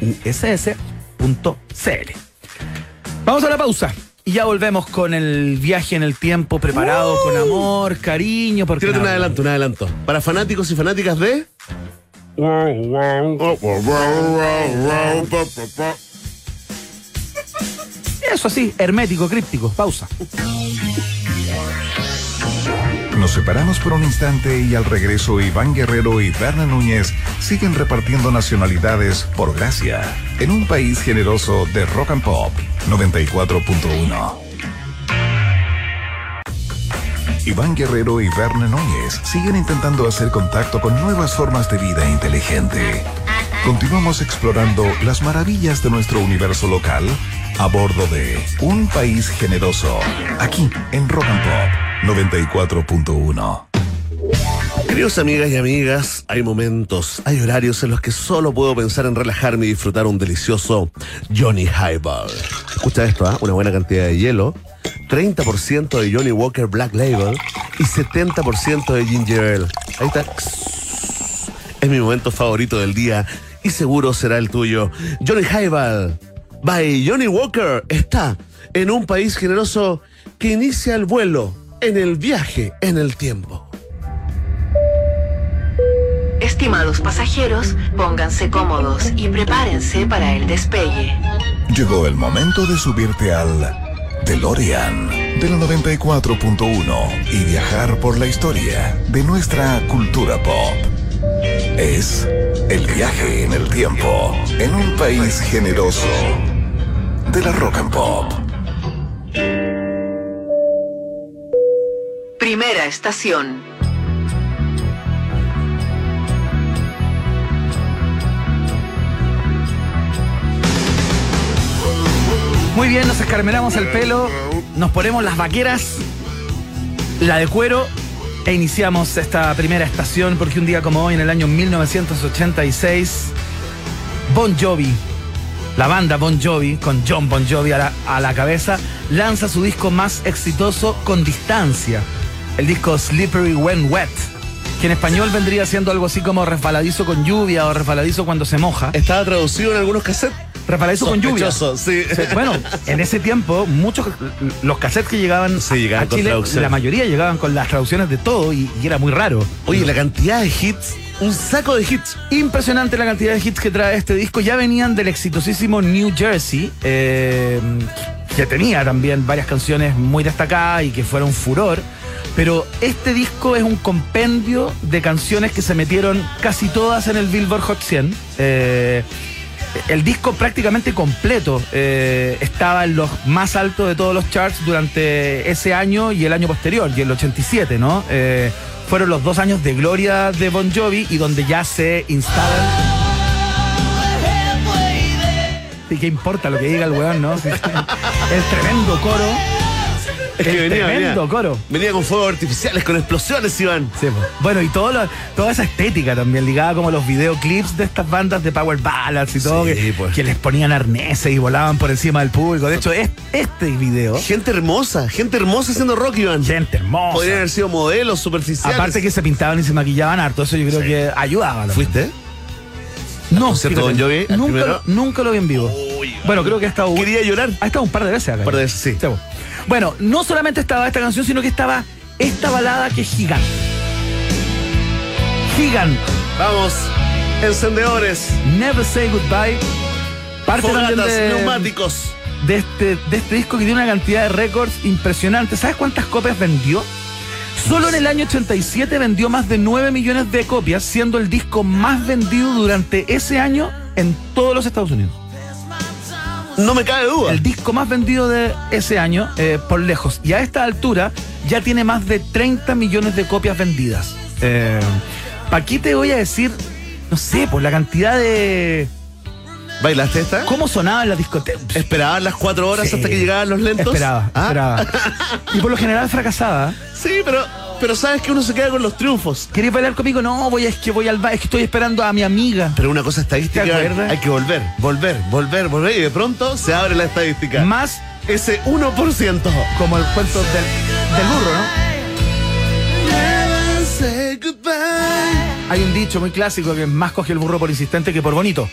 Vamos a la pausa. Y ya volvemos con el viaje en el tiempo preparado con amor, cariño. Porque un adelanto, un adelanto. Para fanáticos y fanáticas de... Eso así, hermético, críptico. Pausa. Nos separamos por un instante y al regreso Iván Guerrero y Berna Núñez siguen repartiendo nacionalidades por gracia en un país generoso de rock and pop 94.1. Iván Guerrero y Verne Núñez siguen intentando hacer contacto con nuevas formas de vida inteligente. Continuamos explorando las maravillas de nuestro universo local a bordo de Un País Generoso, aquí en Rock and Pop 94.1. Queridos amigas y amigas, hay momentos, hay horarios en los que solo puedo pensar en relajarme y disfrutar un delicioso Johnny Highball. Escucha esto, ¿ah? una buena cantidad de hielo, 30% de Johnny Walker Black Label y 70% de Ginger Ale. Ahí está. Es mi momento favorito del día y seguro será el tuyo. Johnny Highball by Johnny Walker está en un país generoso que inicia el vuelo en el viaje en el tiempo. Estimados pasajeros, pónganse cómodos y prepárense para el despegue. Llegó el momento de subirte al DeLorean de la 94.1 y viajar por la historia de nuestra cultura pop. Es el viaje en el tiempo en un país generoso de la rock and pop. Primera estación. Muy bien, nos escarmenamos el pelo, nos ponemos las vaqueras, la de cuero e iniciamos esta primera estación porque un día como hoy, en el año 1986, Bon Jovi, la banda Bon Jovi, con John Bon Jovi a la cabeza, lanza su disco más exitoso con distancia, el disco Slippery When Wet, que en español vendría siendo algo así como resbaladizo con lluvia o resbaladizo cuando se moja. Estaba traducido en algunos cassettes. Resbaladizo con lluvia. Sí. Bueno, en ese tiempo, muchos los cassettes que llegaban, Sí, llegaban a Chile, la mayoría llegaban con las traducciones de todo y, y era muy raro. Oye, la cantidad de hits, un saco de hits. Impresionante la cantidad de hits que trae este disco. Ya venían del exitosísimo New Jersey, eh, que tenía también varias canciones muy destacadas y que fueron furor. Pero este disco es un compendio de canciones que se metieron casi todas en el Billboard Hot 100. Eh, el disco prácticamente completo eh, estaba en los más altos de todos los charts durante ese año y el año posterior, y el 87, ¿no? Eh, fueron los dos años de gloria de Bon Jovi y donde ya se instalan. ¿Y qué importa lo que diga el weón, no? El tremendo coro. Es que el venía, tremendo venía. coro. Venía con fuegos artificiales, con explosiones, Iván. Sí, po. Bueno, y todo lo- toda esa estética también, ligada como los videoclips de estas bandas de Power Ballads y todo, Sí, que, pues. que les ponían arneses y volaban por encima del público. De hecho, es, este video, Gente hermosa, gente hermosa haciendo rock, Iván. gente hermosa. Podrían haber sido modelos superficiales. Aparte que se pintaban y se maquillaban harto, eso yo creo Sí. que ayudaba. también. ¿Fuiste? No, Nunca, primero? nunca lo vi en vivo. Uy, Bueno, creo que ha estado. Quería llorar. Ha estado un par de veces acá. Un par de veces, sí. Bueno, no solamente estaba esta canción, sino que estaba esta balada que es gigante. Gigante. Vamos, encendedores, Never Say Goodbye. Parte fogatas, de, neumáticos. de este, de este disco que tiene una cantidad de récords impresionante. ¿Sabes cuántas copias vendió? Solo en el año 87 vendió más de 9 millones de copias, siendo el disco más vendido durante ese año en todos los Estados Unidos. No me cabe duda. El disco más vendido de ese año, eh, por lejos. Y a esta altura ya tiene más de 30 millones de copias vendidas. Eh, ¿Para qué te voy a decir? No sé, por la cantidad de... ¿Bailaste esta? ¿Cómo sonaba en la discoteca? ¿Esperaban las cuatro horas Sí. hasta que llegaban los lentos? Esperaba, ¿Ah? esperaba. Y por lo general fracasaba. Sí, pero, pero sabes que uno se queda con los triunfos. ¿Querías bailar conmigo? No, voy, es que voy al ba- es que estoy esperando a mi amiga. Pero una cosa estadística, hay que volver, volver, volver, volver. Y de pronto se abre la estadística. Más Ese 1%. como el cuento del, del burro, ¿no? Hay un dicho muy clásico que más coge el burro por insistente que por bonito.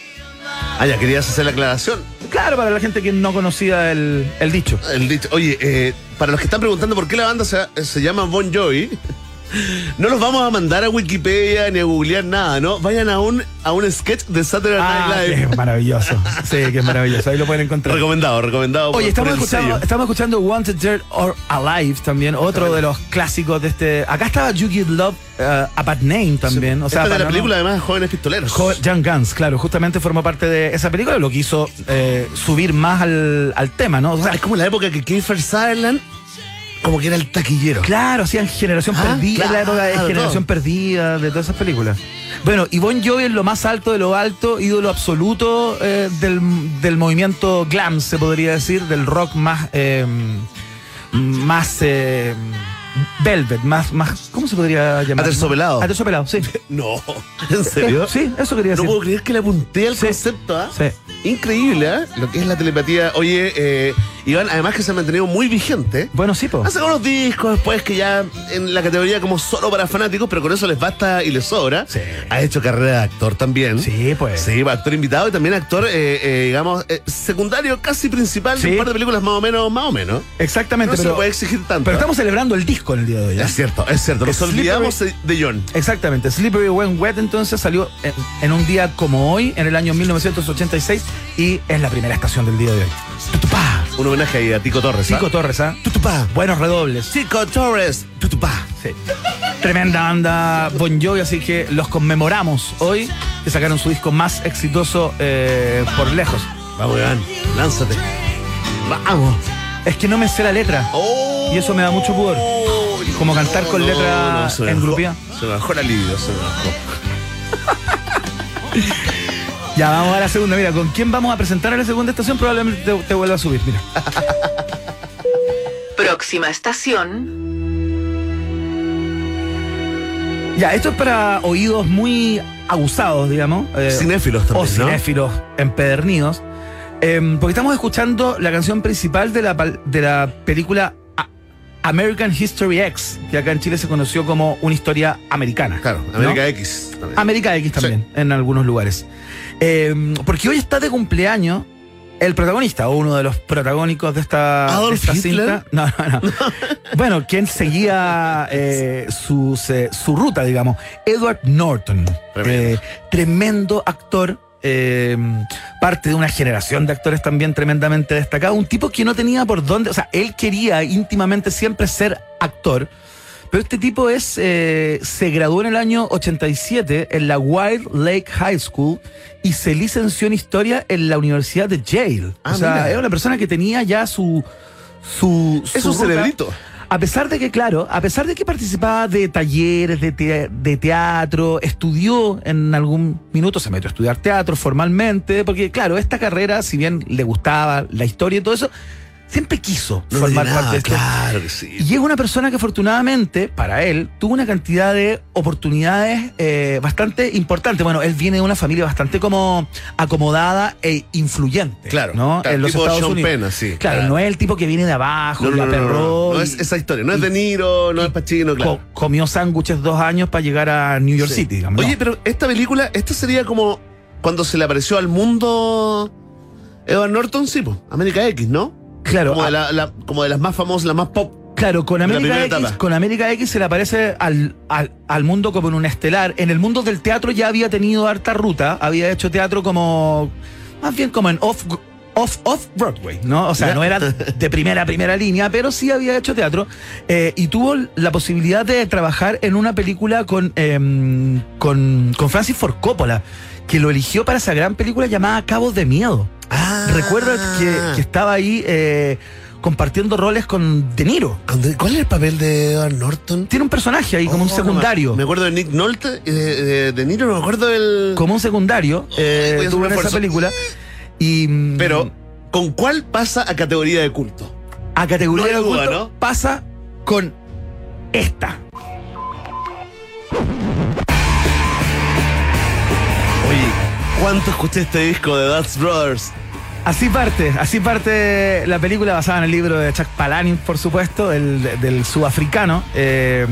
Ah, ya querías hacer la aclaración. Claro, para la gente que no conocía el, el dicho. El dicho. Oye, eh, para los que están preguntando por qué la banda se, se llama Bon Jovi, no los vamos a mandar a Wikipedia ni a googlear nada, ¿no? Vayan a un, a un sketch de Saturday Ah, Night que Live. es maravilloso. Sí, que es maravilloso. Ahí lo pueden encontrar. Recomendado, recomendado. por- Oye, estamos por escuchando, estamos escuchando Wanted Dead or Alive también, otro de los clásicos de este. Acá estaba You Give Love uh, a Bad Name también. O sea, Esta de la no- película, además, Jóvenes Pistoleros. Jo- Young Guns, claro, justamente formó parte de esa película, lo que hizo eh, subir más al, al tema, ¿no? O sea, es como la época que Kiefer Sutherland como que era el taquillero. Claro, hacían Generación Ah, Perdida, es la época de claro, Generación todo. Perdida, de todas esas películas. Bueno, y Bon Jovi es lo más alto de lo alto, ídolo absoluto eh, del, del movimiento glam, se podría decir, del rock más, eh, más eh, velvet, más, más, ¿cómo se podría llamar? Aterciopelado. Aterciopelado, sí. No, ¿en serio? Sí, eso quería No decir. puedo creer que le apunté al Sí. concepto, ¿ah? Sí. Increíble, ¿ah? Lo que es la telepatía. Oye, eh, Iván, además que se ha mantenido muy vigente. Bueno, sí, po. Ha sacado unos discos después que ya en la categoría como solo para fanáticos, pero con eso les basta y les sobra. Sí. Ha hecho carrera de actor también. Sí, pues. Sí, actor invitado y también actor, eh, eh, digamos, eh, secundario, casi principal de Sí. un par de películas más o menos, más o menos. Exactamente, No se pero, le puede exigir tanto. pero estamos celebrando el disco en el día de hoy. ¿eh? Es cierto, es cierto. Nos olvidamos de John. Exactamente, Slippery When Wet entonces salió en, en un día como hoy, en el año 1986, y es la primera estación del día de hoy. Tutupá. Un homenaje ahí a Tico Torres. ¿ah? Chico Torres, ¿ah? Tutupá. Buenos redobles. Tico Torres. Tutupá. Sí. Tremenda banda Bon Jovi, así que los conmemoramos hoy, que sacaron su disco más exitoso eh, por lejos. Vamos, Iván. Lánzate. Vamos. Es que no me sé la letra. Oh. Y eso me da mucho pudor. Como cantar con letra se me en bajó- grupía. Se bajó la libido, se bajó. Ya, vamos a la segunda. Mira, ¿con quién vamos a presentar a la segunda estación? Probablemente te, te vuelva a subir. Mira. Próxima estación, Ya, esto es para oídos muy abusados, digamos. eh, Cinéfilos también, O ¿no? cinéfilos empedernidos. eh, porque estamos escuchando la canción principal de la, de la película American History X, que acá en Chile se conoció como una historia americana. Claro, ¿no? América X. también. América X también, en algunos lugares. Eh, porque hoy está de cumpleaños el protagonista, o uno de los protagónicos de esta, de ¿Adolf esta cinta. No, no, no. bueno, quien seguía eh, sus, eh, su ruta, digamos. Edward Norton. Tremendo. Eh, tremendo actor. Eh, parte de una generación de actores también tremendamente destacado. Un tipo que no tenía por dónde. O sea, él quería íntimamente siempre ser actor. Pero este tipo es eh, se graduó en el año 87 en la Wild Lake High School y se licenció en historia en la Universidad de Yale. Ah, o sea, mira. es una persona que tenía ya su su, Es su un ruta. cerebrito. A pesar de que, claro, a pesar de que participaba de talleres de, te- de teatro, estudió en algún minuto, se metió a estudiar teatro formalmente, porque, claro, esta carrera, si bien le gustaba la historia y todo eso, siempre quiso No formar parte de esto. Claro que sí. Y es una persona que afortunadamente, para él, tuvo una cantidad de oportunidades eh, bastante importantes. Bueno, él viene de una familia bastante como acomodada e influyente. Claro, ¿no? claro, en los tipo Estados Sean Unidos. Penn, así, Claro, claro. no es el tipo que viene de abajo, No, no, no, no, aperró no, es esa historia. No es De Niro, no es Pacino, claro. co- comió sándwiches dos años para llegar a New York Sí. City. digamos, Oye, pero esta película, esta sería como cuando se le apareció al mundo Edward Norton, sí, pues, América X, ¿no? Claro. Como, de, a- la- la- como de las más famosas, las más pop. Claro, con América, X, etapa. con América X se le aparece al, al, al mundo como en un estelar. En el mundo del teatro ya había tenido harta ruta, había hecho teatro como, más bien como en off, off, off Broadway, ¿no? O sea, no era de primera, primera línea, pero sí había hecho teatro. eh, y tuvo la posibilidad de trabajar en una película con, em, con, con Francis Ford Coppola, que lo eligió para esa gran película llamada Cabos de Miedo. Ah. Recuerda que, que estaba ahí eh, compartiendo roles con De Niro. ¿Cuál es el papel de Edward Norton? Tiene un personaje ahí como un Oh, secundario. me- acuerdo de Nick Nolte y de, de, de Niro, no me acuerdo del. Como un secundario. eh, voy a hacer tuvo un en esa esfuerzo. película. Y, mm, Pero, ¿con cuál pasa a categoría de culto? a categoría no hay de duda, culto ¿no? pasa con esta. Oye, ¿cuánto escuché este disco de Dutch Brothers? Así parte, así parte la película basada en el libro de Chuck Palahniuk, por supuesto, el, del sudafricano, eh,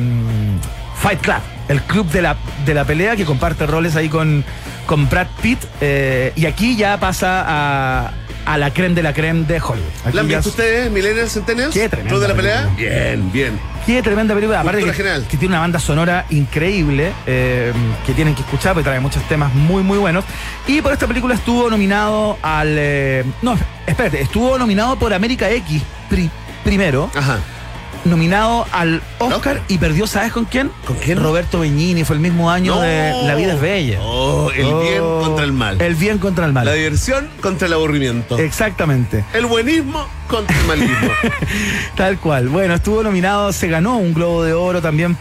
Fight Club, el club de la, de la pelea que comparte roles ahí con, con Brad Pitt. eh, y aquí ya pasa a, a la creme de la creme de Hollywood. Aquí ¿La han ya visto ustedes, Millennials Centennials? Qué tremenda ¿Club de la pelea? película. Bien, bien. Qué tremenda película. Aparte que, Cultura general. que tiene una banda sonora increíble eh, que tienen que escuchar porque trae muchos temas muy, muy buenos. Y por esta película estuvo nominado al. eh, no, espérate, estuvo nominado por América X pri- primero. Ajá. Nominado al Oscar y perdió, ¿sabes con quién? ¿Con quién? Roberto Benigni, fue el mismo año No. de La vida es bella. Oh, el bien Oh, contra el mal. El bien contra el mal. La diversión contra el aburrimiento. Exactamente. El buenismo contra el malismo. Tal cual. Bueno, estuvo nominado, se ganó un Globo de Oro también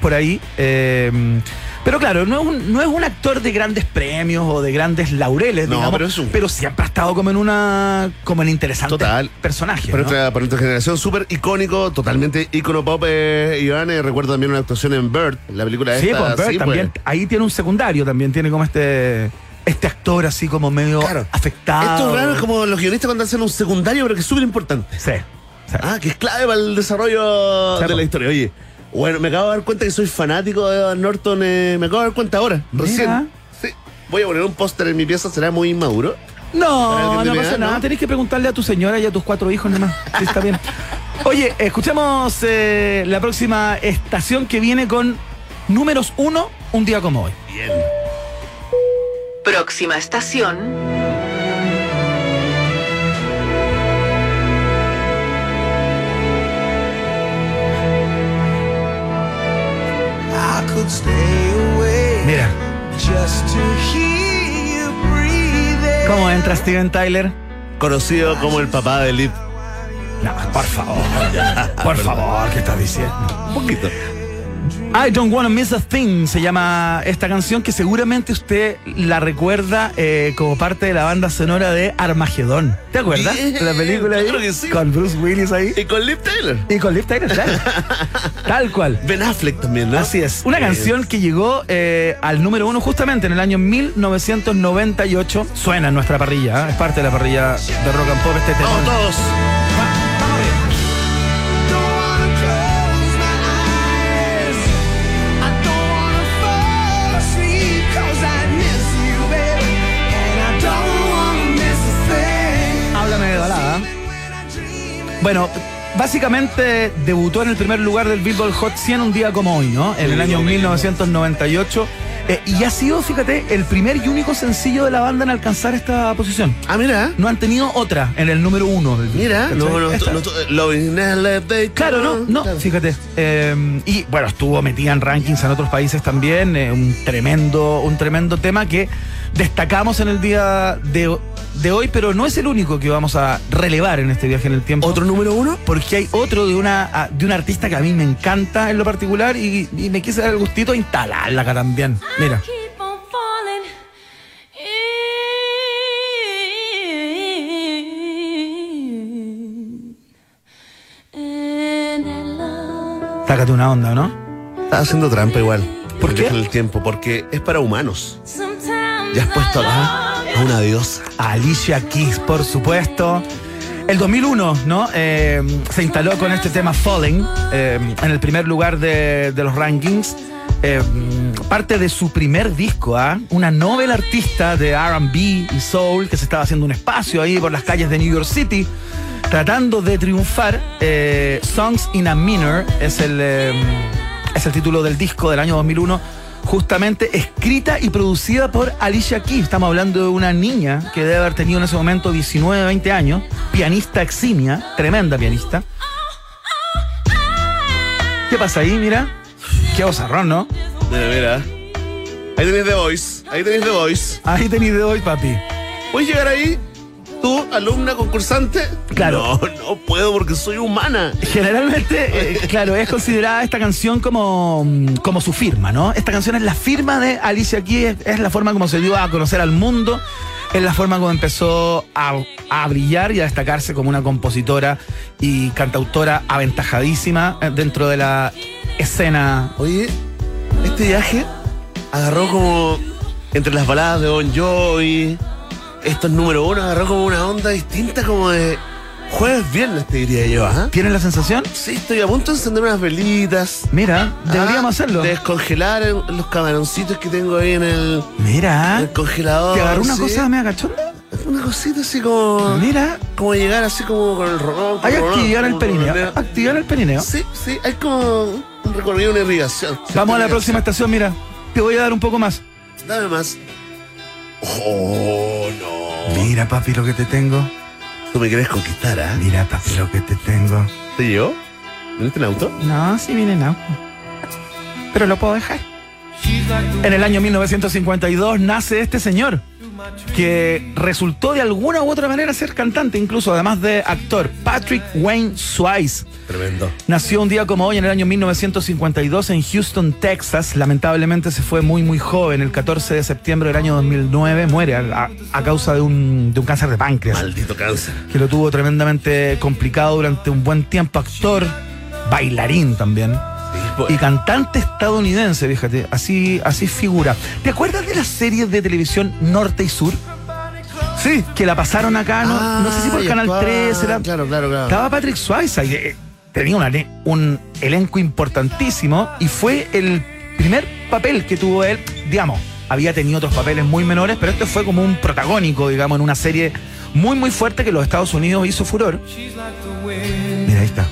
por ahí. eh, pero claro, no es, un, no es un actor de grandes premios o de grandes laureles, No, digamos, pero es un- pero siempre ha estado como en una como en interesante Total. personaje. Para, ¿no? nuestra, para nuestra generación, súper icónico, totalmente ícono pop, eh, Iván. eh, recuerdo también una actuación en Bird, la película Sí, esta. pues, Bert sí, también. pues. Ahí tiene un secundario, también tiene como este este actor así como medio Claro. afectado. Esto es raro, es como los guionistas cuando hacen un secundario, pero que es súper importante. Sí. sí. Ah, que es clave para el desarrollo Sí, de la historia. Oye, bueno, me acabo de dar cuenta que soy fanático de Edward Norton. eh, me acabo de dar cuenta ahora, Mira. recién. Sí. Voy a poner un póster en mi pieza, será muy inmaduro. No, no pasa nada. ¿no? Tenés que preguntarle a tu señora y a tus cuatro hijos nomás. Sí, está bien. Oye, escuchemos eh, la próxima estación que viene con números uno, un día como hoy. Bien. Próxima estación. Mira. ¿Cómo entra Steven Tyler? Conocido como el papá de Lip. No, por favor. Por favor, ¿qué estás diciendo? Un poquito. I Don't Wanna Miss a Thing se llama esta canción que seguramente usted la recuerda eh, como parte de la banda sonora de Armagedón. ¿Te acuerdas? De la película ahí que sí. con Bruce Willis ahí Y con Lip Taylor. y con Liv Tyler, claro. Tal cual. Ben Affleck también, ¿no? Así es. Una Bien. canción que llegó eh, al número uno justamente en el año 1998. Suena en nuestra parrilla, ¿eh? es parte de la parrilla de Rock and Pop este tema. Vamos todos. Bueno, básicamente debutó en el primer lugar del Billboard Hot 100 un día como hoy, ¿no? En el año 1998. Eh, y ha sido, fíjate, el primer y único sencillo de la banda en alcanzar esta posición. Ah, mira. No han tenido otra en el número uno. Mira. Lo, lo, lo. Claro, no, no, Claro. fíjate. Eh, y bueno, estuvo metida en rankings en otros países también. eh, un tremendo, un tremendo tema que destacamos en el día de, de hoy, pero no es el único que vamos a relevar en este viaje en el tiempo. ¿Otro número uno? Porque hay otro de una, ah, de un artista que a mí me encanta en lo particular y, y me quise dar el gustito de instalarla acá también. Mira. Sácate una onda, ¿no? Está haciendo trampa igual. ¿Por El qué? viaje en el tiempo, porque es para humanos. Ya has puesto acá a una diosa. Alicia Keys, por supuesto. El 2001, ¿no? Eh, se instaló con este tema Falling eh, en el primer lugar de, los rankings. Eh, parte de su primer disco, ¿ah? una novel artista de RB y soul que se estaba haciendo un espacio ahí por las calles de New York City, tratando de triunfar. Eh, Songs in a Minor es el, eh, es el título del disco del año 2001, justamente escrita y producida por Alicia Keys. Estamos hablando de una niña que debe haber tenido en ese momento 19, 20 años, pianista eximia, tremenda pianista. ¿Qué pasa ahí? Mira. Qué bozarrón, ¿no? Mira, mira. Ahí tenéis The Voice. Ahí tenéis The Voice. Ahí tenéis de hoy, papi. ¿Puedes llegar ahí? ¿Tú, alumna concursante? Claro. No, no puedo porque soy humana. Generalmente, eh, claro, es considerada esta canción como, mm, como su firma, ¿no? Esta canción es la firma de Alicia Keys, es, es la forma como se dio a conocer al mundo, es la forma como empezó a, a brillar y a destacarse como una compositora y cantautora aventajadísima eh, dentro de la escena. Oye, este viaje agarró como entre las baladas de Bon Jovi, estos número uno, agarró como una onda distinta como de jueves viernes, te diría yo, ¿ah? ¿Tienes la sensación? Sí, estoy a punto de encender unas velitas. Mira, deberíamos Ah, hacerlo. Descongelar el- los camaroncitos que tengo ahí en el, Mira, el congelador. ¿te agarró una sí. cosa media cachonda? Una cosita así como. Mira, Como llegar así como con el rolón. hay que activar el perineo. Activar el perineo. Sí, sí, hay como un recorrido, una irrigación. Vamos a la próxima estación, mira. Te voy a dar un poco más. Dame más. Oh, no. Mira, papi, lo que te tengo. Tú me quieres conquistar, ¿ah? Mira, papi, lo que te tengo. ¿Te llevo? ¿Viniste en auto? No, sí viene en auto. Pero lo puedo dejar. En el año 1952 nace este señor, que resultó de alguna u otra manera ser cantante, incluso además de actor, Patrick Wayne Swayze. Tremendo. Nació un día como hoy en el año 1952 en Houston, Texas. Lamentablemente se fue muy muy joven. El 14 de septiembre del año 2009 muere a, causa de un, de un cáncer de páncreas Maldito cáncer. que lo tuvo tremendamente complicado durante un buen tiempo. Actor, bailarín también. Y cantante estadounidense, fíjate, así, así figura. ¿Te acuerdas de las series de televisión Norte y Sur? Sí. Que la pasaron acá, no, no sé si por Ah, Canal actuaba- 3, era, Claro, claro, claro. estaba Patrick Swayze y eh, tenía una- un elenco importantísimo y fue el primer papel que tuvo él, digamos, había tenido otros papeles muy menores, pero este fue como un protagónico, digamos, en una serie muy muy fuerte que los Estados Unidos hizo furor. Mira, ahí está.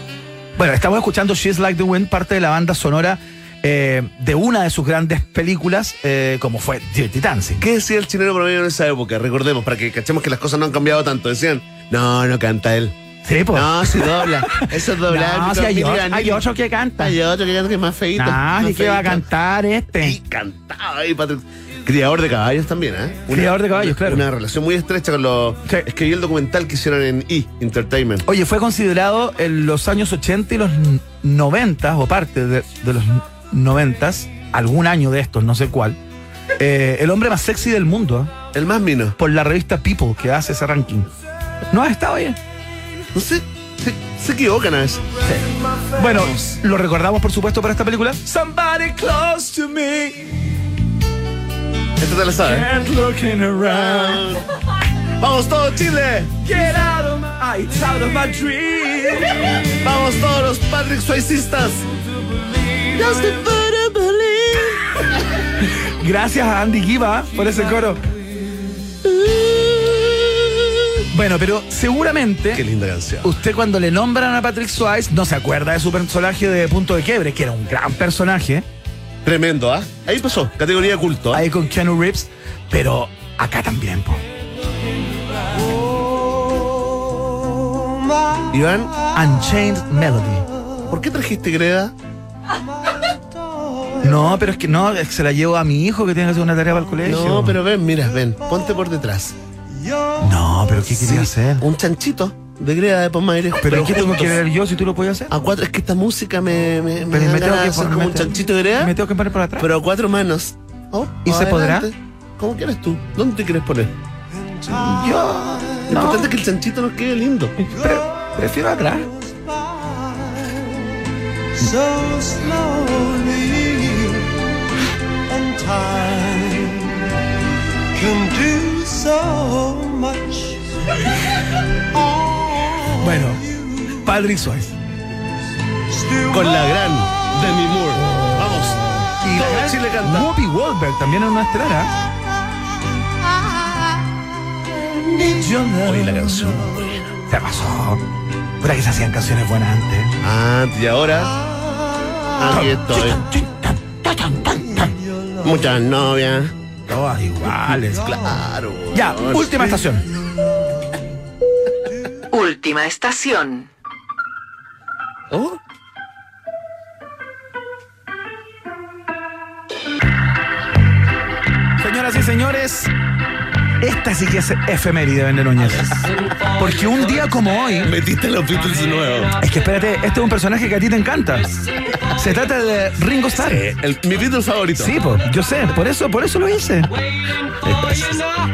Bueno, estamos escuchando She's Like the Wind, parte de la banda sonora eh, de una de sus grandes películas, eh, como fue Dirty Dancing. ¿Qué decía el chileno promedio en esa época? Recordemos, para que cachemos que las cosas no han cambiado tanto. Decían, no, no canta él. Sí, pues. No, si dobla. Eso es doblar. No, si hay, otro, hay ni- otro que canta. Hay otro que canta que es más feito. No, ni que va a cantar este. Y cantaba ahí, Patrick. Criador de caballos también, ¿eh? Una- Criador de caballos, claro. Una relación muy estrecha con los. Sí. Es que vi el documental que hicieron en E! Entertainment. Oye, fue considerado en los años 80 y los 90, o parte de, de los 90, algún año de estos, no sé cuál, eh, el hombre más sexy del mundo, ¿eh? El más mino. por la revista People, que hace ese ranking. ¿No has estado bien? No sé. Se, se equivocan a veces. Bueno, lo recordamos, por supuesto, para esta película. Somebody close to me. Esto te lo sabes. ¡Vamos todos, Chile! Get out of my, it's out of my dream. ¡Vamos todos los Patrick believe. Gracias a Andy Giva por ese coro. Bueno, pero seguramente Qué linda canción. usted cuando le nombran a Patrick Swayze no se acuerda de su personaje de Punto de Quiebre, que era un gran personaje, Tremendo, ¿ah? Ahí pasó. Categoría de culto. ¿ah? ahí con Keanu Reeves, pero acá también, po. Iván, Unchained Melody. ¿por qué trajiste Greda? No, pero es que no, es que se la llevo a mi hijo que tiene que hacer una tarea para el colegio. No, pero ven, mira, ven. Ponte por detrás. No, pero ¿qué quería hacer? Un chanchito de Greda de Pomaire. ¿Pero qué tengo que ver yo si tú lo puedes hacer? A cuatro, es que esta música me, me, me Pero me tengo que hacer poner- como un chanchito de Greda, Me tengo que poner por atrás. pero a cuatro manos. Oh, ¿Y se podrá? ¿Cómo quieres tú? ¿Dónde te quieres poner? yo Lo importante es que el chanchito nos quede lindo. pre- prefiero atrás. so slowly and time can do so much Bueno, Patrick Swayze. Con la gran Demi Moore. Vamos. Y la gran Chile canta. Whoopi Goldberg también es una estelar. ¿ah? Oye, la canción. Se pasó. Pura que se hacían canciones buenas antes. Ah, y ahora. Aquí estoy. Muchas novias. Todas iguales. Claro. Ya, última estación. Última estación. Oh, Señoras y señores, esta sí que es efeméride, Vende Núñez. Porque un día como hoy. Metiste los Beatles nuevos. Es que espérate, este es un personaje que a ti te encanta. Se trata de Ringo Starr. Eh, el- mi Beatle favorito. Sí, po, yo sé, por eso, por eso lo hice.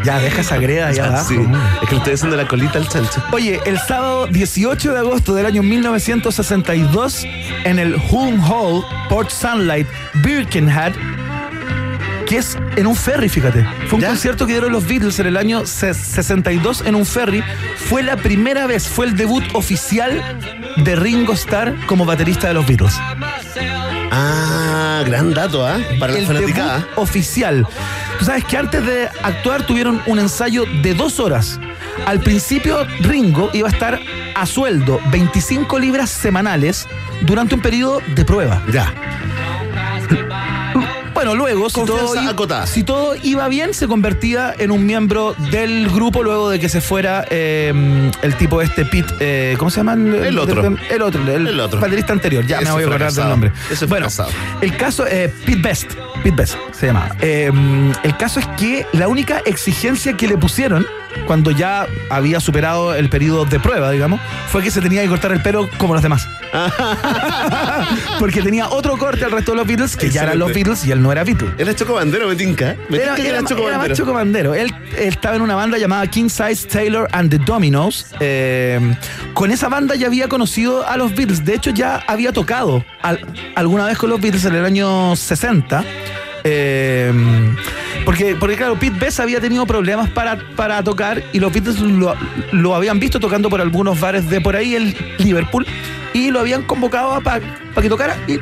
Ya, deja esa greda ya abajo. sí. Es que le estoy haciendo la colita al chancho. Oye, el sábado 18 de agosto del año 1962, en el Hulme Hall, Port Sunlight, Birkenhead, que es en un ferry, fíjate. Fue un ¿Ya? concierto que dieron los Beatles en el año se- 62 en un ferry. Fue la primera vez, fue el debut oficial de Ringo Starr como baterista de los Beatles. Ah, gran dato, ¿ah? Para la el fanaticada. debut oficial. Tú sabes que antes de actuar tuvieron un ensayo de dos horas. Al principio Ringo iba a estar a sueldo 25 libras semanales durante un periodo de prueba. Ya. Bueno, luego, si todo, Confianza i- acotada. si todo iba bien, se convertía en un miembro del grupo luego de que se fuera eh, el tipo este, Pete, eh, ¿cómo se llama? El otro. El otro, el, El otro. baterista anterior, ya Ese me voy a acordar del nombre. Ese bueno, fracasado. el caso, eh, Pete Best, Pete Best se llamaba. Eh, el caso es que la única exigencia que le pusieron cuando ya había superado el periodo de prueba, digamos, fue que se tenía que cortar el pelo como los demás. Porque tenía otro corte al resto de los Beatles, que ya eran los. Beatles y él no era Beatle. Era Choco Bandero, me tinca. Me Era, que era era ma- Choco era más Bandero. Choco Bandero. Él, él estaba en una banda llamada King Size Taylor and the Dominoes. Eh, con esa banda ya había conocido a los Beatles. De hecho, ya había tocado al- alguna vez con los Beatles en el año 60. Eh, porque, porque, claro, Pete Best había tenido problemas para, para tocar y los Beatles lo, lo habían visto tocando por algunos bares de por ahí en Liverpool y lo habían convocado para que tocara y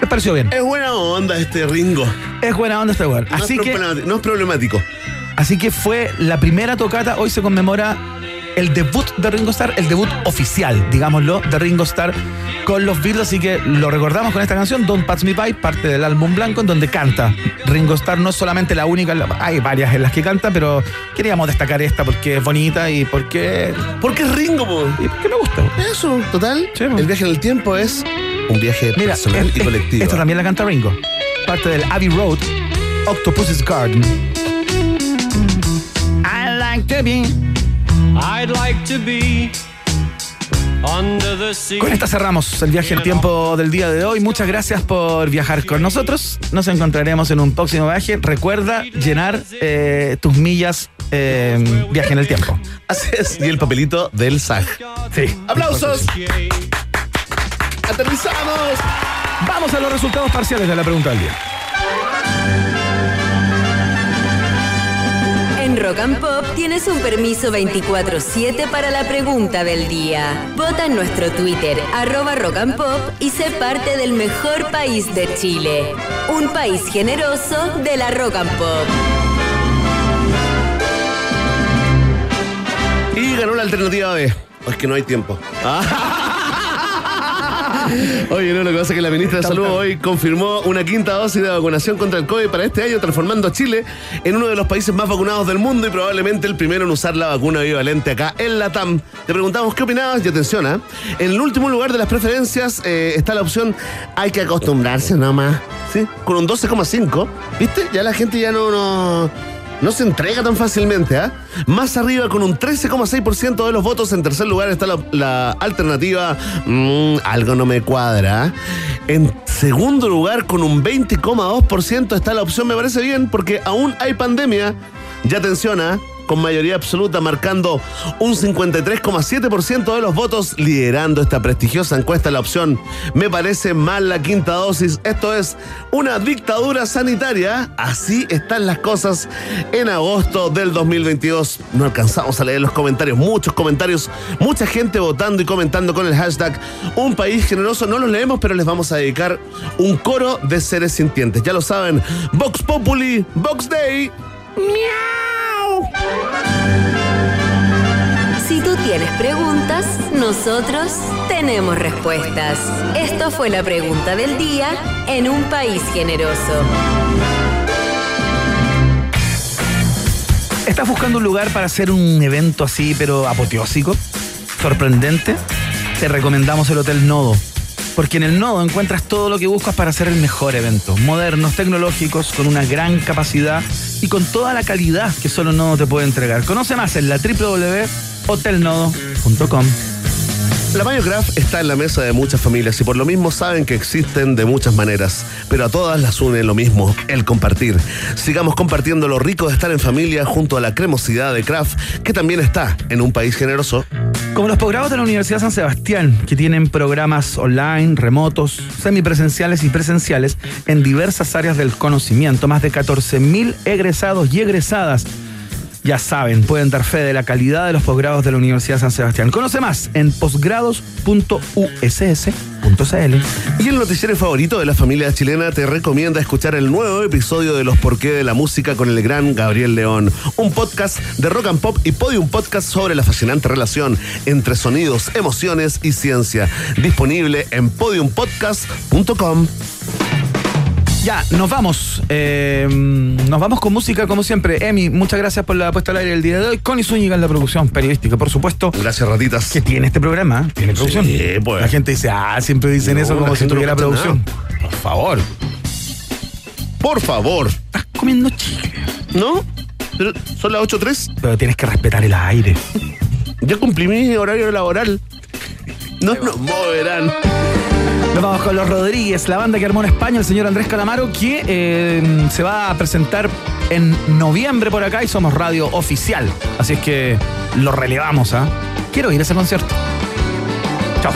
les pareció bien. Es buena onda este Ringo. Es buena onda este lugar. No, Así es que. no es problemático. Así que fue la primera tocata. Hoy se conmemora el debut de Ringo Starr, el debut oficial, digámoslo, de Ringo Starr con los Beatles. Así que lo recordamos con esta canción, Don't Pass Me By, parte del álbum blanco, en donde canta. Ringo Starr no es solamente la única, hay varias en las que canta, pero queríamos destacar esta porque es bonita y porque, Porque es Ringo, po. y porque me gusta. Eso, total. Sí, el viaje en el tiempo es un viaje Mira, personal es- y colectivo. esta también la canta Ringo. Parte del Abbey Road, Octopus's Garden. I like to be. I'd like to be under the sea. Con esta cerramos el viaje en tiempo del día de hoy. Muchas gracias por viajar con nosotros. Nos encontraremos en un próximo viaje. Recuerda llenar eh, tus millas eh, viaje en el tiempo. Así es. Y el papelito del SAG. Sí. ¡Aplausos! ¡Aterrizamos! Vamos a los resultados parciales de la pregunta del día. Rock and Pop tienes un permiso 24-7 para la pregunta del día. Vota en nuestro Twitter, arroba Rock and Pop, y sé parte del mejor país de Chile. Un país generoso de la Rock and Pop. Y ganó la alternativa B. Es que no hay tiempo. Oye, no, lo que pasa es que la ministra de Salud hoy confirmó una quinta dosis de vacunación contra el COVID para este año, transformando a Chile en uno de los países más vacunados del mundo y probablemente el primero en usar la vacuna bivalente acá en la TAM. Te preguntamos qué opinabas y atención, ¿ah? En el último lugar de las preferencias eh, está la opción hay que acostumbrarse nomás. ¿Sí? Con un 12,5. ¿Viste? Ya la gente ya no... no no se entrega tan fácilmente, ¿ah? Más arriba, con un 13,6% de los votos, en tercer lugar está la, alternativa mm, Algo no me cuadra. En segundo lugar, con un 20,2% está la opción Me parece bien, porque aún hay pandemia. Ya atención, ¿ah? Con mayoría absoluta, marcando un 53,7% de los votos, liderando esta prestigiosa encuesta. La opción me parece mal la quinta dosis. Esto es una dictadura sanitaria. Así están las cosas en agosto del 2022. No alcanzamos a leer los comentarios, muchos comentarios, mucha gente votando y comentando con el hashtag Un país generoso. No los leemos, pero les vamos a dedicar un coro de seres sintientes. Ya lo saben, Vox Populi, Vox Day. ¡Miau! Si tú tienes preguntas, nosotros tenemos respuestas. Esto fue la pregunta del día en un país generoso. ¿Estás buscando un lugar para hacer un evento así, pero apoteósico? ¿Sorprendente? Te recomendamos el Hotel Nodo. Porque en el Nodo encuentras todo lo que buscas para hacer el mejor evento. Modernos, tecnológicos, con una gran capacidad y con toda la calidad que solo Nodo te puede entregar. Conoce más en la www.hotelnodo.com. La Mayocraft está en la mesa de muchas familias y por lo mismo saben que existen de muchas maneras, pero a todas las une lo mismo, el compartir. Sigamos compartiendo lo rico de estar en familia junto a la cremosidad de Kraft, que también está en un país generoso. Como los posgrados de la Universidad San Sebastián, que tienen programas online, remotos, semipresenciales y presenciales en diversas áreas del conocimiento, más de 14.000 egresados y egresadas. Ya saben, pueden dar fe de la calidad de los posgrados de la Universidad San Sebastián. Conoce más en posgrados.uss.cl. Y el noticiero favorito de la familia chilena te recomienda escuchar el nuevo episodio de Los Porqué de la Música con el gran Gabriel León. Un podcast de rock and pop y podium podcast sobre la fascinante relación entre sonidos, emociones y ciencia. Disponible en podiumpodcast.com. Ya, nos vamos. Eh, nos vamos con música como siempre. Emi, muchas gracias por la puesta al aire el día de hoy. Connie Zúñiga en la producción periodística, por supuesto. Gracias, ratitas. Que tiene este programa. Tiene producción. Sí, pues. La gente dice, ah, siempre dicen No, eso como si no tuviera producción. Por favor. Por favor. Estás comiendo chicle. ¿No? Pero son las 8.03. Pero tienes que respetar el aire. Ya cumplí mi horario laboral. No nos moverán. Nos vamos con los Rodríguez, la banda que armó en España, el señor Andrés Calamaro, que eh, se va a presentar en noviembre por acá y somos radio oficial. Así es que lo relevamos, ¿ah? Quiero ir a ese concierto. Chao.